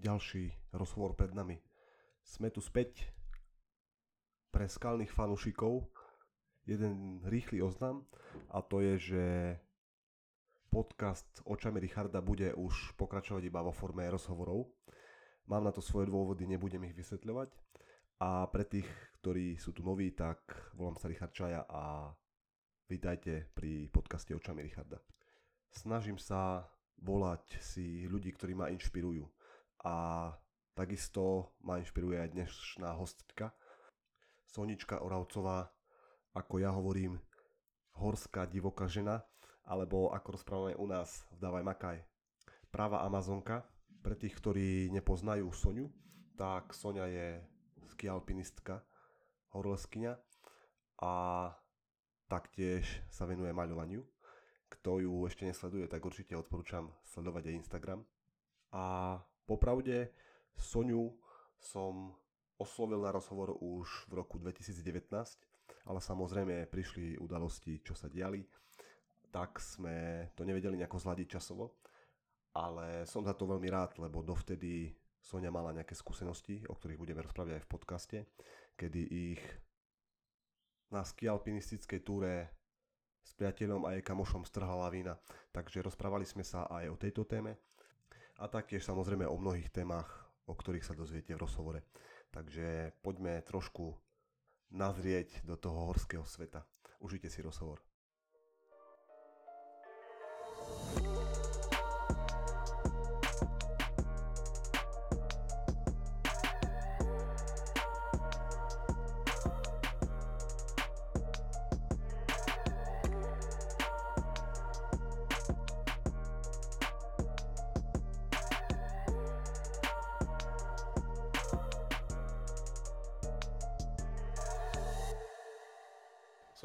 ďalší rozhovor pred nami. Sme tu späť pre skalných fanúšikov. Jeden rýchly oznam a to je, že podcast Očami Richarda bude už pokračovať iba vo forme rozhovorov. Mám na to svoje dôvody, nebudem ich vysvetľovať. A pre tých, ktorí sú tu noví, tak volám sa Richard Čaja a vítajte pri podcaste Očami Richarda. Snažím sa volať si ľudí, ktorí ma inšpirujú. A takisto ma inšpiruje aj dnešná hostka, Sonička Oravcová, ako ja hovorím, horská divoká žena, alebo ako rozprávame u nás v Dávaj Makaj, práva Amazonka. Pre tých, ktorí nepoznajú Soniu, tak Sonia je skialpinistka, horleskyňa a taktiež sa venuje maľovaniu. Kto ju ešte nesleduje, tak určite odporúčam sledovať aj Instagram. A popravde Soniu som oslovil na rozhovor už v roku 2019, ale samozrejme prišli udalosti, čo sa diali, tak sme to nevedeli nejako zladiť časovo, ale som za to veľmi rád, lebo dovtedy Sonia mala nejaké skúsenosti, o ktorých budeme rozprávať aj v podcaste, kedy ich na skialpinistickej túre s priateľom a jej kamošom strhala lavína. Takže rozprávali sme sa aj o tejto téme a taktiež samozrejme o mnohých témach, o ktorých sa dozviete v rozhovore. Takže poďme trošku nazrieť do toho horského sveta. Užite si rozhovor.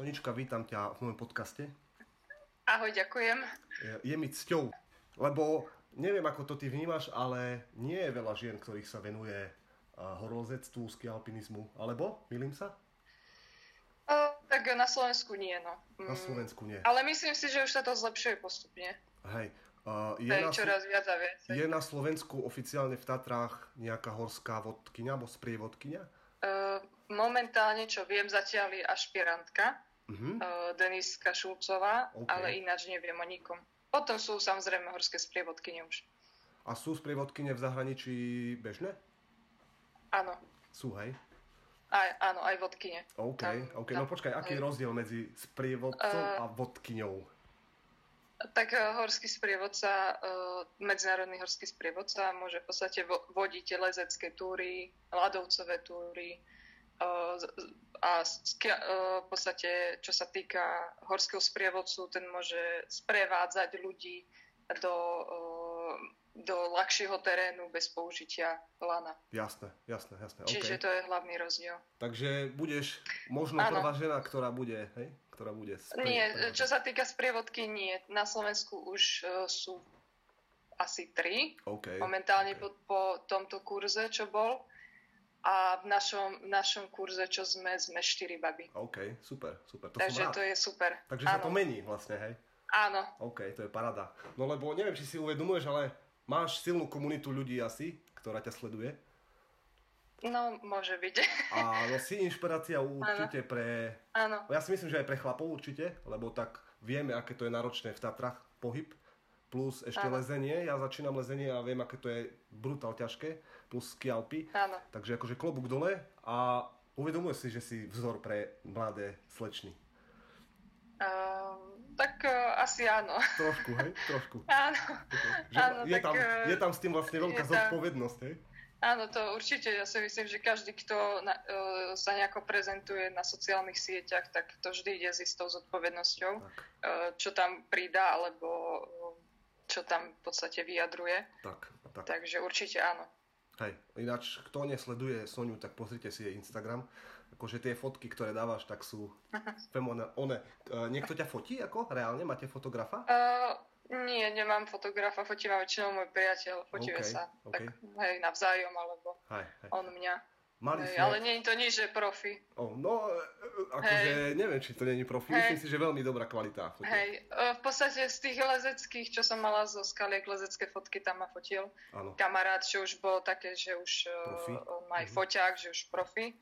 Sonička, vítam ťa v mojom podcaste. Ahoj, ďakujem. Je, je mi cťou, lebo neviem, ako to ty vnímaš, ale nie je veľa žien, ktorých sa venuje horolezectvu, skialpinizmu, alebo? Milím sa? Uh, tak na Slovensku nie, no. Na Slovensku nie. Ale myslím si, že už sa to zlepšuje postupne. Hej. Uh, je, Hej, na, čoraz viac a viac. je na Slovensku oficiálne v Tatrách nejaká horská vodkyňa, alebo sprievodkyňa? Uh, momentálne, čo viem, zatiaľ je ašpirantka, Uh-huh. uh, Deniska Šulcová, OK. ale ináč neviem o nikom. Potom sú samozrejme horské sprievodkyne už. A sú sprievodkyne v zahraničí bežné? Áno, Sú, hej? aj, áno, aj vodkyne. OK, Tam- OK. tam- No počkaj, aký je hej. rozdiel medzi sprievodcom Eh, a vodkyňou? Tak uh, horský sprievodca, uh, medzinárodný horský sprievodca môže v podstate vo- vodiť lezecké túry, ľadovcové túry uh, a v podstate, čo sa týka horského sprievodcu, ten môže sprevádzať ľudí do, do ľahšieho terénu bez použitia lana. Jasné, jasné, jasné. Čiže OK. to je hlavný rozdiel. Takže budeš možno Áno. prvá žena, ktorá bude, hej? Ktorá bude sprie- Nie, čo sa týka sprievodky, nie. Na Slovensku už sú asi tri. OK. momentálne OK. po, po tomto kurze, čo bol. A v našom, v našom kurze, čo sme, sme štyri baby. OK, super, super. To Takže to je super. Takže sa to Áno. mení vlastne, hej? Áno, OK, to je parada. No lebo neviem, či si uvedomuješ, ale máš silnú komunitu ľudí asi, ktorá ťa sleduje. no môže byť. A no si inšpirácia určite pre... Áno, Ja si myslím, že aj pre chlapov určite, lebo tak vieme, aké to je náročné v Tatrach pohyb. Plus ešte Áno. lezenie, ja začínam lezenie a viem, aké to je brutál ťažké, plus skialpy. áno. Takže akože klobúk dole a uvedomuje si, že si vzor pre mladé slečny. Uh, tak uh, asi áno. Trošku, hej? Trošku. Áno, Že Áno, je, tak, tam, eh, je tam s tým vlastne veľká tam- zodpovednosť, hej? áno, to určite. Ja si myslím, že každý, kto na, uh, sa nejako prezentuje na sociálnych sieťach, tak to vždy ide s istou zodpovednosťou, Tak, uh, čo tam pridá, alebo čo tam v podstate vyjadruje. tak, tak. Takže určite áno. Hej, ináč, kto nesleduje Soniu, tak pozrite si jej Instagram. Akože tie fotky, ktoré dávaš, tak sú femone, one. E, niekto ťa fotí ako? Reálne? Máte fotografa? Uh, nie, nemám fotografa, fotí ma väčšinou môj priateľ, fotíme OK, sa. OK. Tak hej, navzájom, alebo Hej, hej. on mňa. Mali Hej, ale nie je to nič, že profi. Oh, no, e, e, akože neviem, či to není profi. Hej. Myslím si, že veľmi dobrá kvalita. fotky. Hej, e, v podstate z tých lezeckých, čo som mala zo skaliek, lezecké fotky tam ma fotil. Áno. Kamarát, čo už bol také, že už Profi. on má aj Mhm. foťák, že už profi.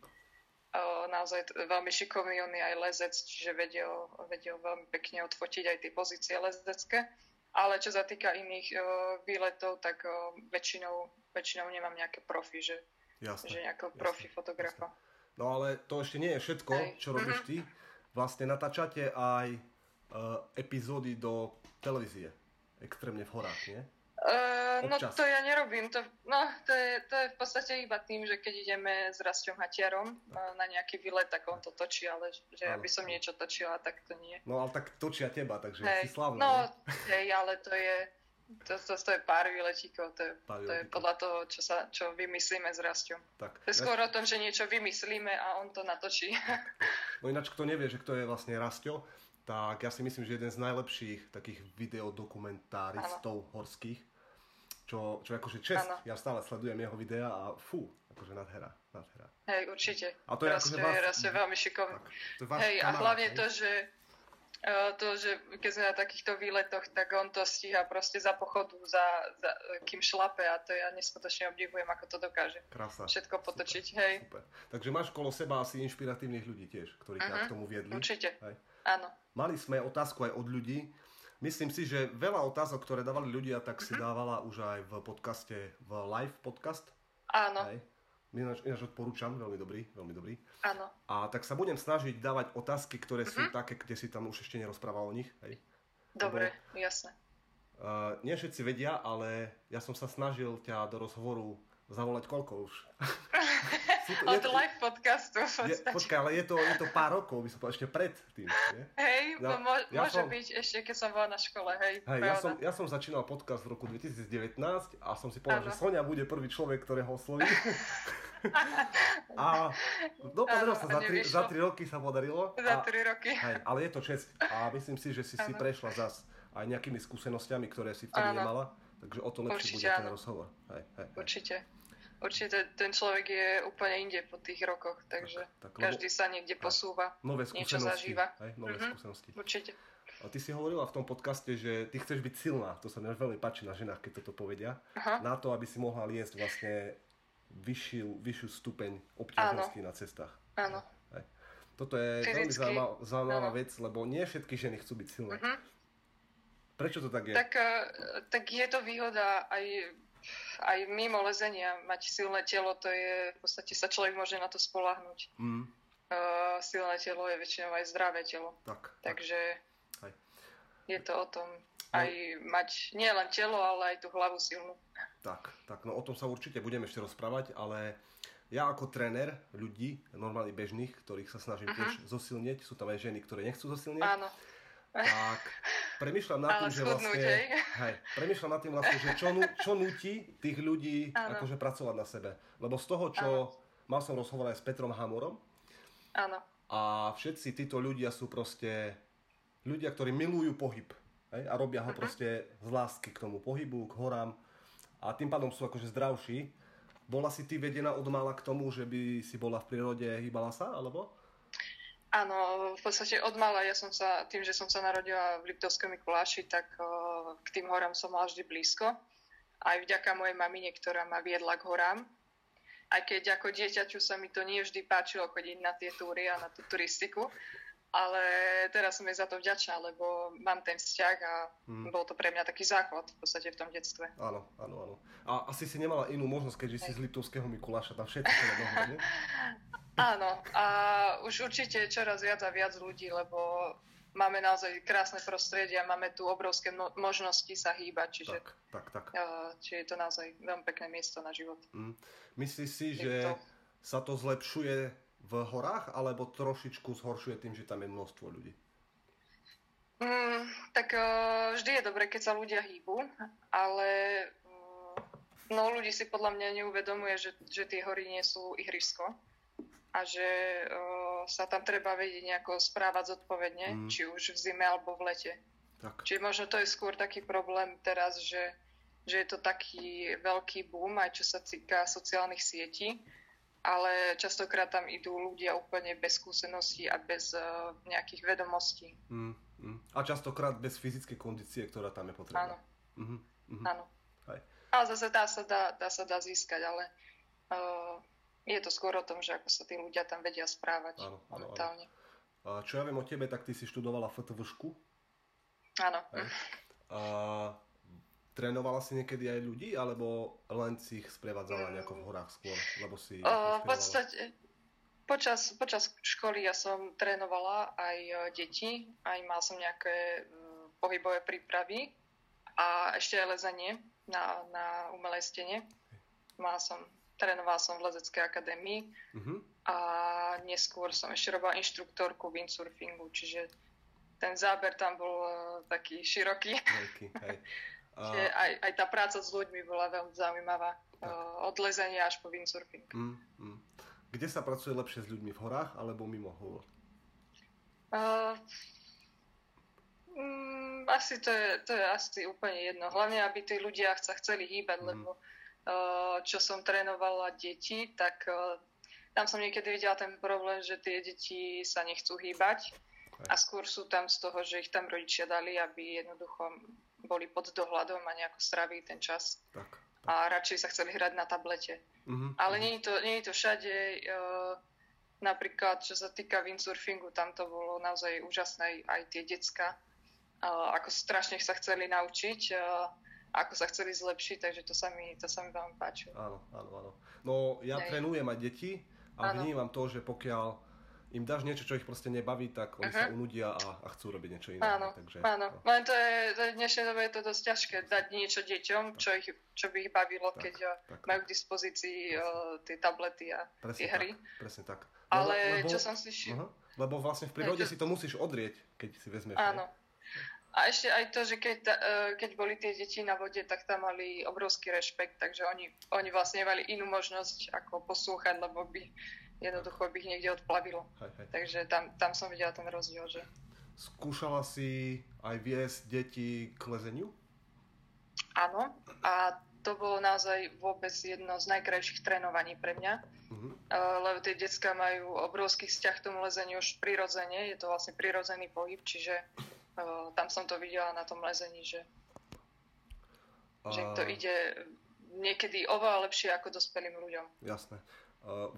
Naozaj veľmi šikovný, on je aj lezec, čiže vedel, vedel veľmi pekne odfotiť aj tie pozície lezecké. Ale čo sa týka iných výletov, tak väčšinou, väčšinou nemám nejaké profi, že, Jasné. že jasné, profi fotografa. No ale to ešte nie je všetko, Hej. čo robíš Mhm. ty. Vlastne natáčate aj uh, epizódy do televízie. Extrémne v horách, nie? Uh, no to ja nerobím. To, no, to je, to je v podstate iba tým, že keď ideme s Rastom Hatiarom uh, na nejaký výlet, tak on to točí, ale že ja Áno, by som niečo točila, tak to nie. No ale tak točia teba, takže Hej, si slavný. no, hej, ale to je, to, to, to je pár výletíkov, to je, Pár to je podľa toho, čo, sa, čo vymyslíme s Rastom. Tak. To je skôr o tom, že niečo vymyslíme a on to natočí. No ináč, kto nevie, že kto je vlastne Rastio, tak ja si myslím, že jeden z najlepších takých videodokumentáristov horských, čo, čo akože čest. Áno. Ja stále sledujem jeho videa a fú, akože nadhera, nadhera. hej, určite. A to je Rasto akože vás- je veľmi šikovný. Tak, to je váš Hej, a kamarát, hlavne hej? to, že to, že keď sme na takýchto výletoch, tak on to stíha proste za pochodu, za, za, kým šlape a to ja neskutočne obdivujem, ako to dokáže Krása. všetko potočiť, hej. Super. Takže máš kolo seba asi inšpiratívnych ľudí tiež, ktorí ťa Mhm, k tomu viedli. Určite, Hej. áno. Mali sme otázku aj od ľudí. Myslím si, že veľa otázok, ktoré dávali ľudia, tak Mhm. si dávala už aj v podcaste, v live podcast. Áno, Hej. Ináč, ináč odporúčam, veľmi dobrý, veľmi dobrý. áno. A tak sa budem snažiť dávať otázky, ktoré sú Mhm. také, kde si tam už ešte nerozprával o nich. Hej. Dobre, jasné. Uh, nie všetci vedia, ale ja som sa snažil ťa do rozhovoru zavolať koľko už? Sú to- Od je to- live podcastu je, počkaj, ale je to, je to pár rokov, by som povedal, ešte pred tým. Nie? Hej, Ja- mo- ja môže som- byť ešte, keď som bola na škole, hej, Hej, ja som, ja som začínal podcast v roku 2019 a som si povedal, Áno. že Sonia bude prvý človek, ktorého osloví. a no, podarilo sa, za tri, za tri roky sa podarilo. Za 3 roky. hej, ale je to čest. A myslím si, že si si Áno. prešla zas aj nejakými skúsenosťami, ktoré si vtedy Áno. nemala. Takže o to lepší Určite bude ten rozhovor. Hej, hej, hej. Určite. Určite ten človek je úplne inde po tých rokoch, takže tak, lebo- každý sa niekde posúva. Nové niečo zažíva. Hej, nové Mhm. skúsenosti. Určite. A ty si hovorila v tom podcaste, že ty chceš byť silná. To sa mi veľmi páči na ženách, keď toto povedia. Aha. Na to, aby si mohla liesť vlastne vyššiu, vyššiu stupeň obťažnosti na cestách. Áno. Toto je veľmi Fyzicky. zaujímavá, zaujímavá Áno. vec, lebo nie všetky ženy chcú byť silné. Mhm. Prečo to tak je? Tak, eh, tak je to výhoda aj, aj mimo lezenia. Mať silné telo, to je, v podstate sa človek môže na to spolahnuť. Mm, Uh, silné telo je väčšinou aj zdravé telo. tak, tak. Takže Hej. je to o tom No. aj mať nie len telo, ale aj tú hlavu silnú. Tak, tak, no o tom sa určite budeme ešte rozprávať, ale ja ako tréner ľudí, normálne bežných, ktorých sa snažím Mhm. tiež zosilnieť, sú tam aj ženy, ktoré nechcú zosilnieť, Áno, tak premyšľam nad tým, že vlastne... hej. Premyšľam nad tým vlastne, že čo, čo nutí tých ľudí akože pracovať na sebe. Lebo z toho, čo... Mal som rozhovor aj s Petrom Hamorom Áno, a všetci títo ľudia sú proste ľudia, ktorí milujú pohyb. Hej, a robia ho Mhm. proste z lásky k tomu pohybu, k horám a tým pádom sú akože zdravší. Bola si ty vedená od mála k tomu, že by si bola v prírode, hýbala sa, alebo? Áno, v podstate od mala ja som sa, tým, že som sa narodila v Liptovskom Mikuláši, tak k tým horám som mala vždy blízko. Aj vďaka mojej mamine, ktorá ma viedla k horám. Aj keď ako dieťaťu sa mi to nie vždy páčilo chodiť na tie túry a na tú turistiku. Ale teraz som jej za to vďačná, lebo mám ten vzťah a Hmm. bol to pre mňa taký základ v podstate v tom detstve. Áno, áno, áno. A asi si nemala inú možnosť, keďže si z Liptovského Mikuláša, tam všetci to mohli, nie? Áno, a už určite čoraz viac a viac ľudí, lebo máme naozaj krásne prostredie a máme tu obrovské mo- možnosti sa hýbať, čiže, Tak, tak, tak. uh, čiže je to naozaj veľmi pekné miesto na život. Mm. Myslíš si, Je že to- sa to zlepšuje v horách, alebo trošičku zhoršuje tým, že tam je množstvo ľudí? Mm, tak uh, vždy je dobre, keď sa ľudia hýbu, ale uh, no ľudí si podľa mňa neuvedomuje, že, že tie hory nie sú ihrisko a že uh, sa tam treba vedieť nejako správať zodpovedne, Mm. či už v zime alebo v lete. Tak. Čiže možno to je skôr taký problém teraz, že, že je to taký veľký boom, aj čo sa týka sociálnych sietí, ale častokrát tam idú ľudia úplne bez skúseností a bez uh, nejakých vedomostí. Mm, mm. A častokrát bez fyzickej kondície, ktorá tam je potrebná. Áno. Mm-hmm, mm-hmm. Áno. Aj. Ale zase dá sa dá, dá sa dá získať, ale uh, je to skôr o tom, že ako sa tí ľudia tam vedia správať áno, áno, momentálne. Áno. A čo ja viem o tebe, tak ty si študovala FTVšku. Áno. A Trénovala si niekedy aj ľudí, alebo len si ich sprevádzala nejako v horách skôr? Lebo si uh, v podstate počas, počas školy ja som trénovala aj e, deti, aj mal som nejaké uh, pohybové prípravy a ešte aj lezenie na, na umelej stene. Mala som, trénovala som v lezeckej akadémii uh-huh. a neskôr som ešte robila inštruktorku windsurfingu, čiže ten záber tam bol uh, taký široký. Veľký, hej. A... Aj, aj tá práca s ľuďmi bola veľmi zaujímavá. Uh, od lezenia až po windsurfing. Mm, mm. Kde sa pracuje lepšie s ľuďmi? V horách alebo mimo hôr? Uh, mm, asi to je, to je asi úplne jedno. Hlavne, aby tí ľudia sa chceli hýbať, mm. lebo uh, čo som trénovala deti, tak uh, tam som niekedy videla ten problém, že tie deti sa nechcú hýbať a skôr sú tam z toho, že ich tam rodičia dali, aby jednoducho boli pod dohľadom a nejako stravili ten čas. Tak, tak. A radšej sa chceli hrať na tablete. Uh-huh, Ale uh-huh. nie je to, nie je to všade. Uh, napríklad, čo sa týka windsurfingu, tam to bolo naozaj úžasné aj tie decka, ako strašne sa chceli naučiť, ako sa chceli zlepšiť, takže to sa mi, to sa mi veľmi páčilo. Áno, áno, áno. No ja Hej. trénujem aj deti a áno. vnímam to, že pokiaľ im dáš niečo, čo ich proste nebaví, tak oni uh-huh. sa unudia a, a chcú robiť niečo iné. Áno, takže, áno. No. Len to je, to je v dnešnej dobe je to dosť ťažké dať niečo deťom, čo, ich, čo by ich bavilo, tak, keď eh, tak, majú k dispozícii uh, tie tablety a presne tie hry. Tak, presne tak. Ale lebo, čo som slyšel... Uh-huh. Lebo vlastne v prírode si to musíš odrieť, keď si vezmeš. Áno. A ešte aj to, že keď, uh, keď boli tie deti na vode, tak tam mali obrovský rešpekt, takže oni, oni vlastne mali inú možnosť ako poslúchať, lebo by jednoducho by ich niekde odplavilo. Hej, hej. Takže tam, tam som videla ten rozdiel, že... Skúšala si aj viesť deti k lezeniu? Áno, a to bolo naozaj vôbec jedno z najkrajších trénovaní pre mňa, uh-huh. lebo tie detská majú obrovský vzťah k tomu lezeniu už prirodzene, je to vlastne prirodzený pohyb, čiže tam som to videla na tom lezení, že, a... že to ide niekedy oveľa lepšie ako dospelým ľuďom. Jasné.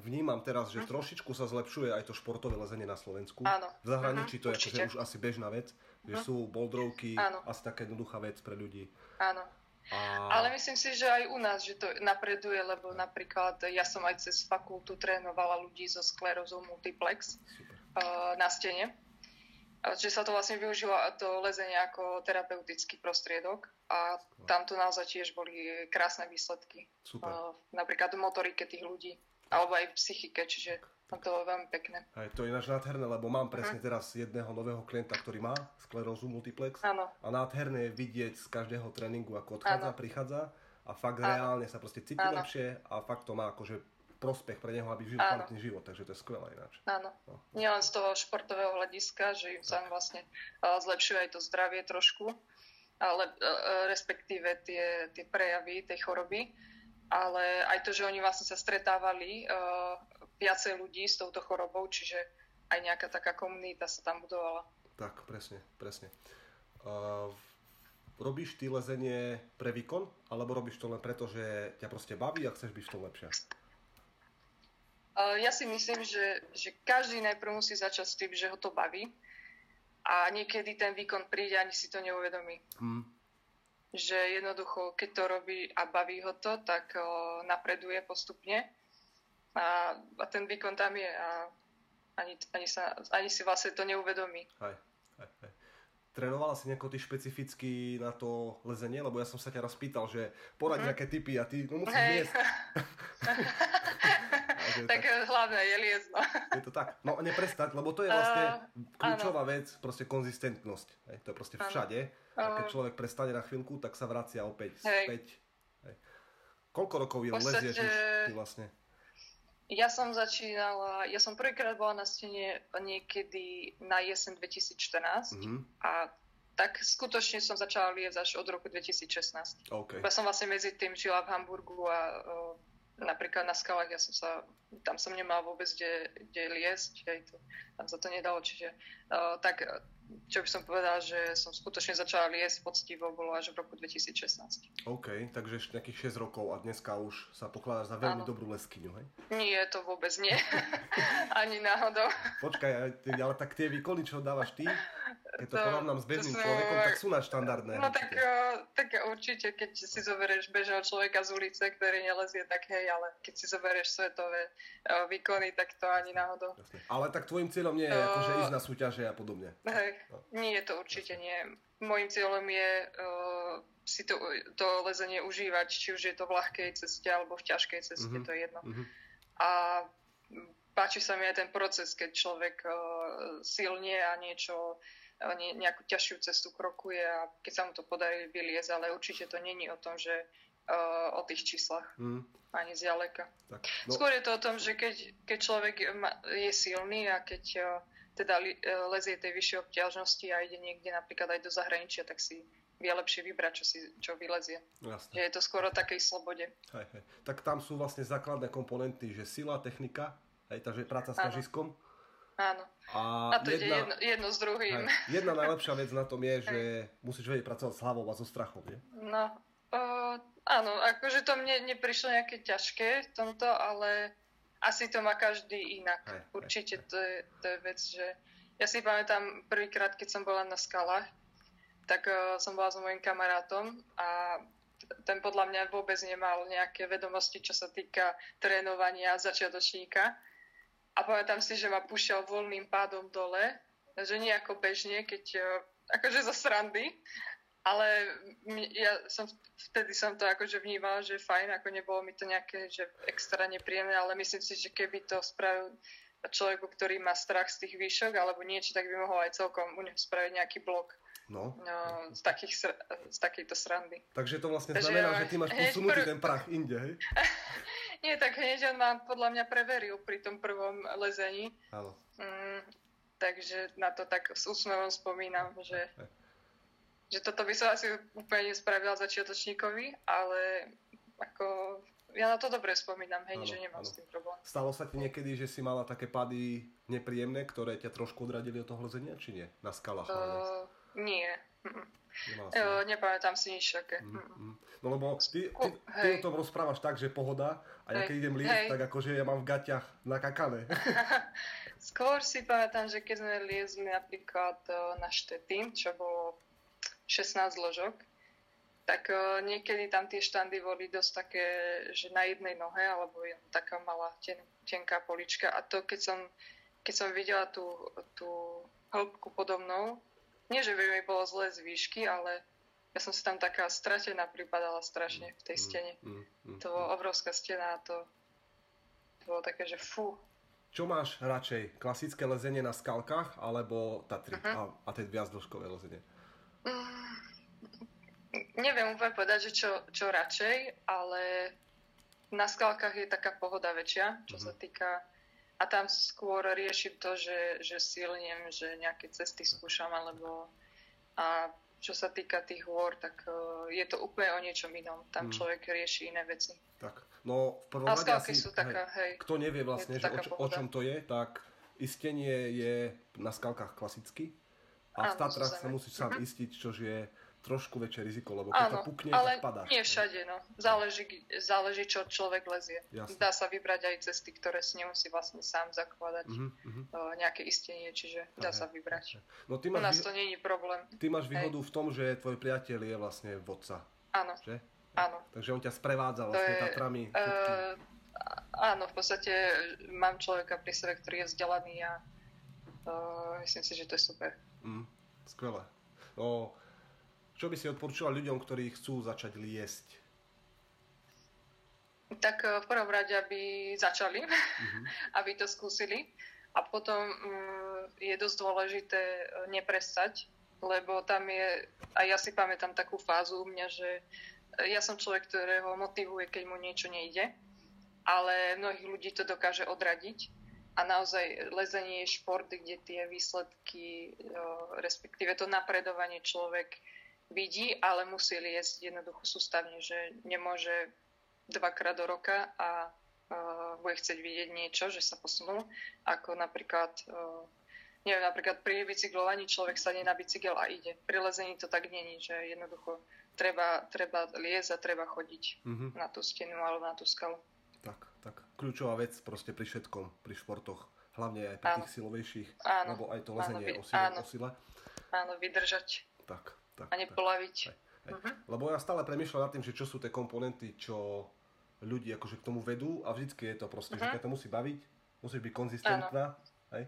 Vnímam teraz, že mhm. trošičku sa zlepšuje aj to športové lezenie na Slovensku. Áno. V zahraničí uh-huh, to je akože už asi bežná vec, uh-huh. že mhm. sú boldrovky, Áno. asi taká jednoduchá vec pre ľudí. Áno. A... Ale myslím si, že aj u nás, že to napreduje, lebo napríklad ja som aj cez fakultu trénovala ľudí so sklerózou multiplex uh, na stene. Že sa to vlastne využilo to lezenie ako terapeutický prostriedok a tam to naozaj tiež boli krásne výsledky. Super. Napríklad v motorike tých ľudí alebo aj v psychike, čiže tam to bolo veľmi pekné. Aj to je ináč nádherné, lebo mám presne uh-huh. teraz jedného nového klienta, ktorý má sklerózu multiplex ano. a nádherné je vidieť z každého tréningu, ako odchádza, ano. prichádza a fakt ano. reálne sa proste cíti ano. lepšie a fakt to má akože prospech pre neho, aby žil kvalitný život, takže to je skvelé ináč. Áno. No. len z toho športového hľadiska, že im sa vlastne zlepšuje aj to zdravie trošku, ale respektíve tie, tie prejavy tej choroby ale aj to, že oni vlastne sa stretávali uh, viacej ľudí s touto chorobou, čiže aj nejaká taká komunita sa tam budovala. Tak, presne, presne. Uh, robíš ty lezenie pre výkon, alebo robíš to len preto, že ťa proste baví a chceš byť v tom lepšia? Uh, ja si myslím, že, že každý najprv musí začať s tým, že ho to baví a niekedy ten výkon príde ani si to neuvedomí. Hmm že jednoducho, keď to robí a baví ho to, tak o, napreduje postupne a, a ten výkon tam je a ani, ani, sa, ani si vlastne to neuvedomí. Aj, aj, aj. Trénovala si nejako ty špecificky na to lezenie? Lebo ja som sa ťa raz pýtal, že poraď mm. nejaké typy a ty no musíš hey. liesť. tak, tak hlavne je liesť, no. Je to tak. No neprestať, lebo to je vlastne uh, kľúčová áno. vec, proste konzistentnosť. Hej, to je proste všade. Áno a keď človek prestane na chvíľku, tak sa vracia opäť Hej. späť. Hej. Koľko rokov je lezieš už ty vlastne? Ja som začínala, ja som prvýkrát bola na stene niekedy na jesen 2014 mm-hmm. a tak skutočne som začala liezť až od roku 2016. Okay. Ja som vlastne medzi tým žila v Hamburgu a uh, napríklad na skalách, ja som sa, tam som nemal vôbec kde, kde liesť, hej, to, tam sa to nedalo, čiže uh, tak čo by som povedala, že som skutočne začala liesť poctivo, bolo až v roku 2016. OK, takže nejakých 6 rokov a dneska už sa pokladá za veľmi Áno. dobrú leskyňu, hej? Nie, to vôbec nie. Ani náhodou. Počkaj, ale tak tie výkony, čo dávaš ty, keď to, to porovnám s bežným človekom, tak sú štandardné. No tak, uh, tak určite, keď si zoberieš bežného človeka z ulice, ktorý nelezie, tak hej, ale keď si zoberieš svetové uh, výkony, tak to ani náhodou. Jasne. Ale tak tvojim cieľom nie je uh, akože ísť na súťaže a podobne. Hej, no. nie je to určite Jasne. nie. Mojím cieľom je uh, si to, to lezenie užívať, či už je to v ľahkej ceste alebo v ťažkej ceste, uh-huh. to je jedno. Uh-huh. A páči sa mi aj ten proces, keď človek uh, silnie a niečo ne, nejakú ťažšiu cestu krokuje a keď sa mu to podarí vyliezť, ale určite to není o tom, že uh, o tých číslach. Mm. Ani zďaleka. Tak, no. Skôr je to o tom, že keď, keď človek je silný a keď uh, teda lezie tej vyššej obťažnosti a ide niekde napríklad aj do zahraničia, tak si vie lepšie vybrať, čo, si, čo vylezie. Jasne. Že je to skôr o takej slobode. Hej, hej. Tak tam sú vlastne základné komponenty, že sila, technika, hej, takže práca s ťažiskom. Áno. A, a to jedna, ide jedno, jedno s druhým. Hej, jedna najlepšia vec na tom je, že musíš vedieť pracovať s hlavou a so strachom, nie? No, uh, áno, akože to mne neprišlo nejaké ťažké v tomto, ale asi to má každý inak. Hej, Určite hej, to, je, to je vec, že ja si pamätám prvýkrát, keď som bola na skalách, tak uh, som bola s mojim kamarátom a ten podľa mňa vôbec nemal nejaké vedomosti, čo sa týka trénovania začiatočníka a pamätám si, že ma púšťal voľným pádom dole, že nie ako bežne, keď e, akože zo srandy, ale ja som, vtedy som to akože vnímala, že fajn, ako nebolo mi to nejaké, že extra nepríjemné, ale myslím si, že keby to spravil človeku, ktorý má strach z tých výšok alebo niečo, tak by mohol aj celkom u neho spraviť nejaký blok. No. no z, takých, z takejto srandy. Takže to vlastne Takže znamená, že ty máš posunutý pr- ten prach inde, hej? Nie, tak hneď on ma podľa mňa preveril pri tom prvom lezení. Áno. Mm, takže na to tak s úsmevom spomínam, že, že toto by som asi úplne nespravila začiatočníkovi, ale ako ja na to dobre spomínam, hej, ano, že nemám ano. s tým problém. Stalo sa ti niekedy, že si mala také pady nepríjemné, ktoré ťa trošku odradili od toho lezenia, či nie? Na skalách? Uh, nie. Jo, nepamätám si nič také. Mm, mm. No lebo ty, ty, ty o tom rozprávaš tak, že pohoda a ja keď idem liesť, tak akože ja mám v gaťach nakakané. Skôr si pamätám, že keď sme liezli napríklad e, na Štetín, čo bolo 16 ložok, tak uh, niekedy tam tie štandy boli dosť také, že na jednej nohe, alebo je taká malá ten, tenká polička. A to, keď som, keď som videla tú, tú hĺbku podobnou, nie, že by mi bolo zle z výšky, ale ja som si tam taká stratená pripadala strašne v tej mm, stene. Mm, mm, mm, to bola obrovská stena a to, to bolo také, že fú. Čo máš radšej? Klasické lezenie na skalkách alebo Tatry uh-huh. a, a tie viazdĺžkové lezenie? Mm, neviem úplne povedať, že čo, čo radšej, ale na skalkách je taká pohoda väčšia, čo uh-huh. sa týka a tam skôr riešim to, že, že silniem, že nejaké cesty skúšam, alebo a čo sa týka tých hôr, tak uh, je to úplne o niečom inom. Tam mm. človek rieši iné veci. Tak, no v prvom rade asi, sú taká, hej, kto nevie vlastne, že o, čo, o čom to je, tak istenie je na skalkách klasicky a Áno, v Tatrách sa musíš sám uh-huh. istiť, čož je trošku väčšie riziko, lebo keď Áno, to pukne, ale tak padáš. nie všade, no. Záleží, záleží, čo človek lezie. Jasne. Dá sa vybrať aj cesty, ktoré si nemusí vlastne sám zakladať uh-huh. nejaké istenie, čiže dá sa vybrať. No, ty máš U nás to není problém. Ty máš výhodu Hej. v tom, že tvoj priateľ je vlastne vodca. Áno. Že? Áno. Takže on ťa sprevádza vlastne je, Tatrami. Uh, áno, v podstate mám človeka pri sebe, ktorý je vzdelaný a uh, myslím si, že to je super. Mm, skvelé. No, čo by si odporúčala ľuďom, ktorí chcú začať liesť? Tak eh, v prvom rade, aby začali, uh-huh. aby to skúsili. A potom um, je dosť dôležité eh, neprestať, lebo tam je, a ja si pamätám takú fázu u mňa, že eh, ja som človek, ktorého motivuje, keď mu niečo nejde, ale mnohých ľudí to dokáže odradiť. A naozaj lezenie je šport, kde tie výsledky, respektíve to napredovanie človek vidí, ale musí liesť jednoducho sústavne, že nemôže dvakrát do roka a uh, bude chcieť vidieť niečo, že sa posunul, ako napríklad uh, neviem, napríklad pri bicyklovaní človek sadne na bicykel a ide. Pri lezení to tak není, že jednoducho treba, treba liezť a treba chodiť mm-hmm. na tú stenu alebo na tú skalu. Tak, tak. Kľúčová vec proste pri všetkom, pri športoch. Hlavne aj pri áno. tých silovejších, áno. lebo aj to lezenie áno, je o sile, áno. o sile. Áno, vydržať. Tak, tak. A nepolaviť. Tak. Hej, Uh-huh. Lebo ja stále premyšľam nad tým, že čo sú tie komponenty, čo ľudí akože k tomu vedú a vždycky je to proste, uh-huh. že mhm. to musí baviť, musíš byť konzistentná. Áno. Hej?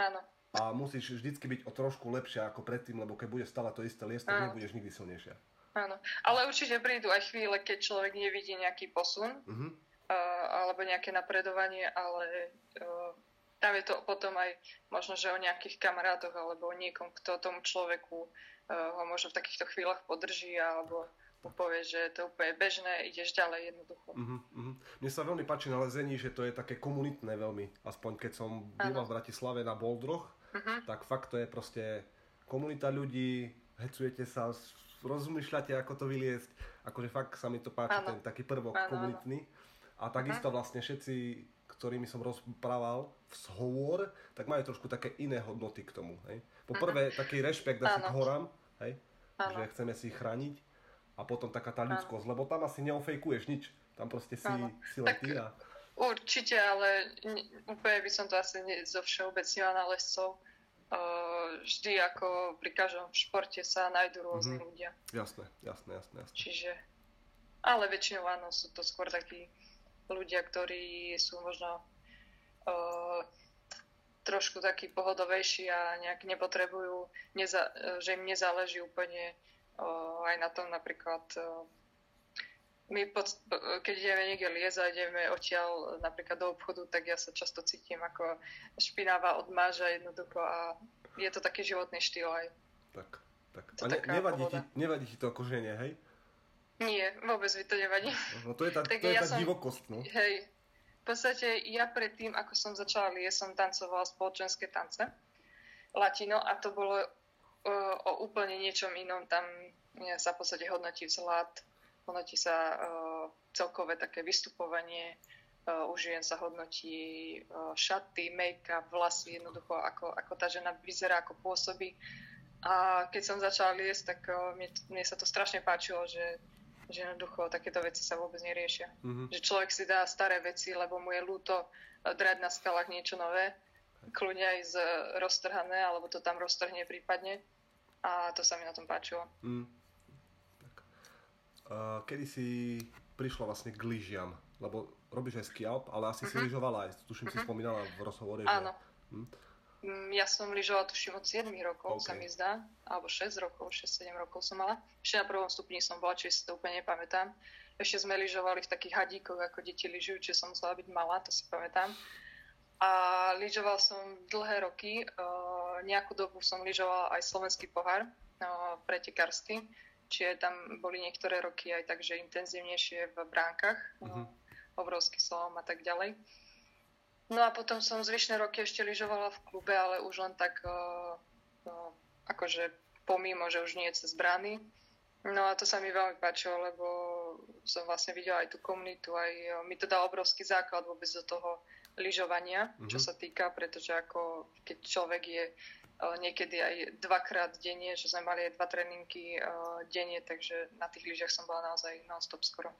Áno a musíš vždycky byť o trošku lepšia ako predtým, lebo keď bude stále to isté liest, tak nebudeš nikdy silnejšia. Áno, ale určite prídu aj chvíle, keď človek nevidí nejaký posun uh-huh. uh, alebo nejaké napredovanie, ale uh, tam je to potom aj možno, že o nejakých kamarátoch alebo o niekom, kto tomu človeku ho možno v takýchto chvíľach podrží alebo mu povie, že to je úplne bežné, ideš ďalej jednoducho. Uh-huh, uh-huh. Mne sa veľmi páči na lezení, že to je také komunitné veľmi, aspoň keď som býval v Bratislave na Boldroch, uh-huh. tak fakt to je proste komunita ľudí, hecujete sa, rozmýšľate, ako to vyliesť. Akože fakt sa mi to páči, ano. ten taký prvok ano, komunitný. A takisto uh-huh. vlastne všetci, ktorými som rozprával v zhovor, tak majú trošku také iné hodnoty k tomu. Hej? Po prvé, taký rešpekt asi k horám, hej? že chceme si ich chrániť. A potom taká tá ľudskosť, lebo tam asi neofejkuješ nič. Tam proste si, si len ty a... Určite, ale úplne by som to asi ne, zo všeobecnila na lescov. Uh, vždy ako pri každom športe sa nájdú rôzni mm-hmm. ľudia. Jasné, jasné, jasné, jasné. Čiže, ale väčšinou áno, sú to skôr takí ľudia, ktorí sú možno uh, trošku takí pohodovejší a nejak nepotrebujú, neza, že im nezáleží úplne uh, aj na tom napríklad uh, my pod, keď ideme niekde liezať, ideme odtiaľ napríklad do obchodu, tak ja sa často cítim ako špinavá odmáža jednoducho a je to taký životný štýl aj. Tak, tak. To a ne, nevadí, ti, nevadí ti to ako žene, hej? Nie, vôbec mi to nevadí. No to je tá, to je ja tá som, divokosť, no. Hej, v podstate ja predtým, ako som začala liesť, som tancovala spoločenské tance, latino a to bolo uh, o úplne niečom inom. Tam sa v podstate hodnotí vzhľad, hodnotí sa uh, celkové také vystupovanie, uh, u žien sa hodnotí uh, šaty, make-up, vlasy, jednoducho ako, ako tá žena vyzerá, ako pôsobí. A keď som začala liesť, tak uh, mne, mne sa to strašne páčilo, že, že jednoducho takéto veci sa vôbec neriešia. Mm-hmm. Že človek si dá staré veci, lebo mu je ľúto drať na skalách niečo nové, kľudne aj z roztrhané, alebo to tam roztrhne prípadne. A to sa mi na tom páčilo. Mm kedy si prišla vlastne k lyžiam? Lebo robíš aj ski alp, ale asi uh-huh. si mhm. lyžovala aj, tuším uh-huh. si mhm. spomínala v rozhovore. Áno. Že... Hm? Mm, ja som lyžovala tuším od 7 rokov, okay. sa mi zdá, alebo 6 rokov, 6-7 rokov som mala. Ešte na prvom stupni som bola, čiže si to úplne nepamätám. Ešte sme lyžovali v takých hadíkoch, ako deti lyžujú, čiže som musela byť malá, to si pamätám. A lyžoval som dlhé roky, nejakú dobu som lyžovala aj slovenský pohár, pretekársky Čiže tam boli niektoré roky aj tak, že intenzívnejšie v bránkach, uh-huh. obrovský slom a tak ďalej. No a potom som zvyšné roky ešte lyžovala v klube, ale už len tak uh, uh, akože pomimo, že už nie je cez brány. No a to sa mi veľmi páčilo, lebo som vlastne videla aj tú komunitu, aj uh, mi to dá obrovský základ vôbec do toho lyžovania, uh-huh. čo sa týka, pretože ako keď človek je niekedy aj dvakrát denne, že sme mali aj dva tréningy denne, takže na tých lyžiach som bola naozaj non-stop skoro.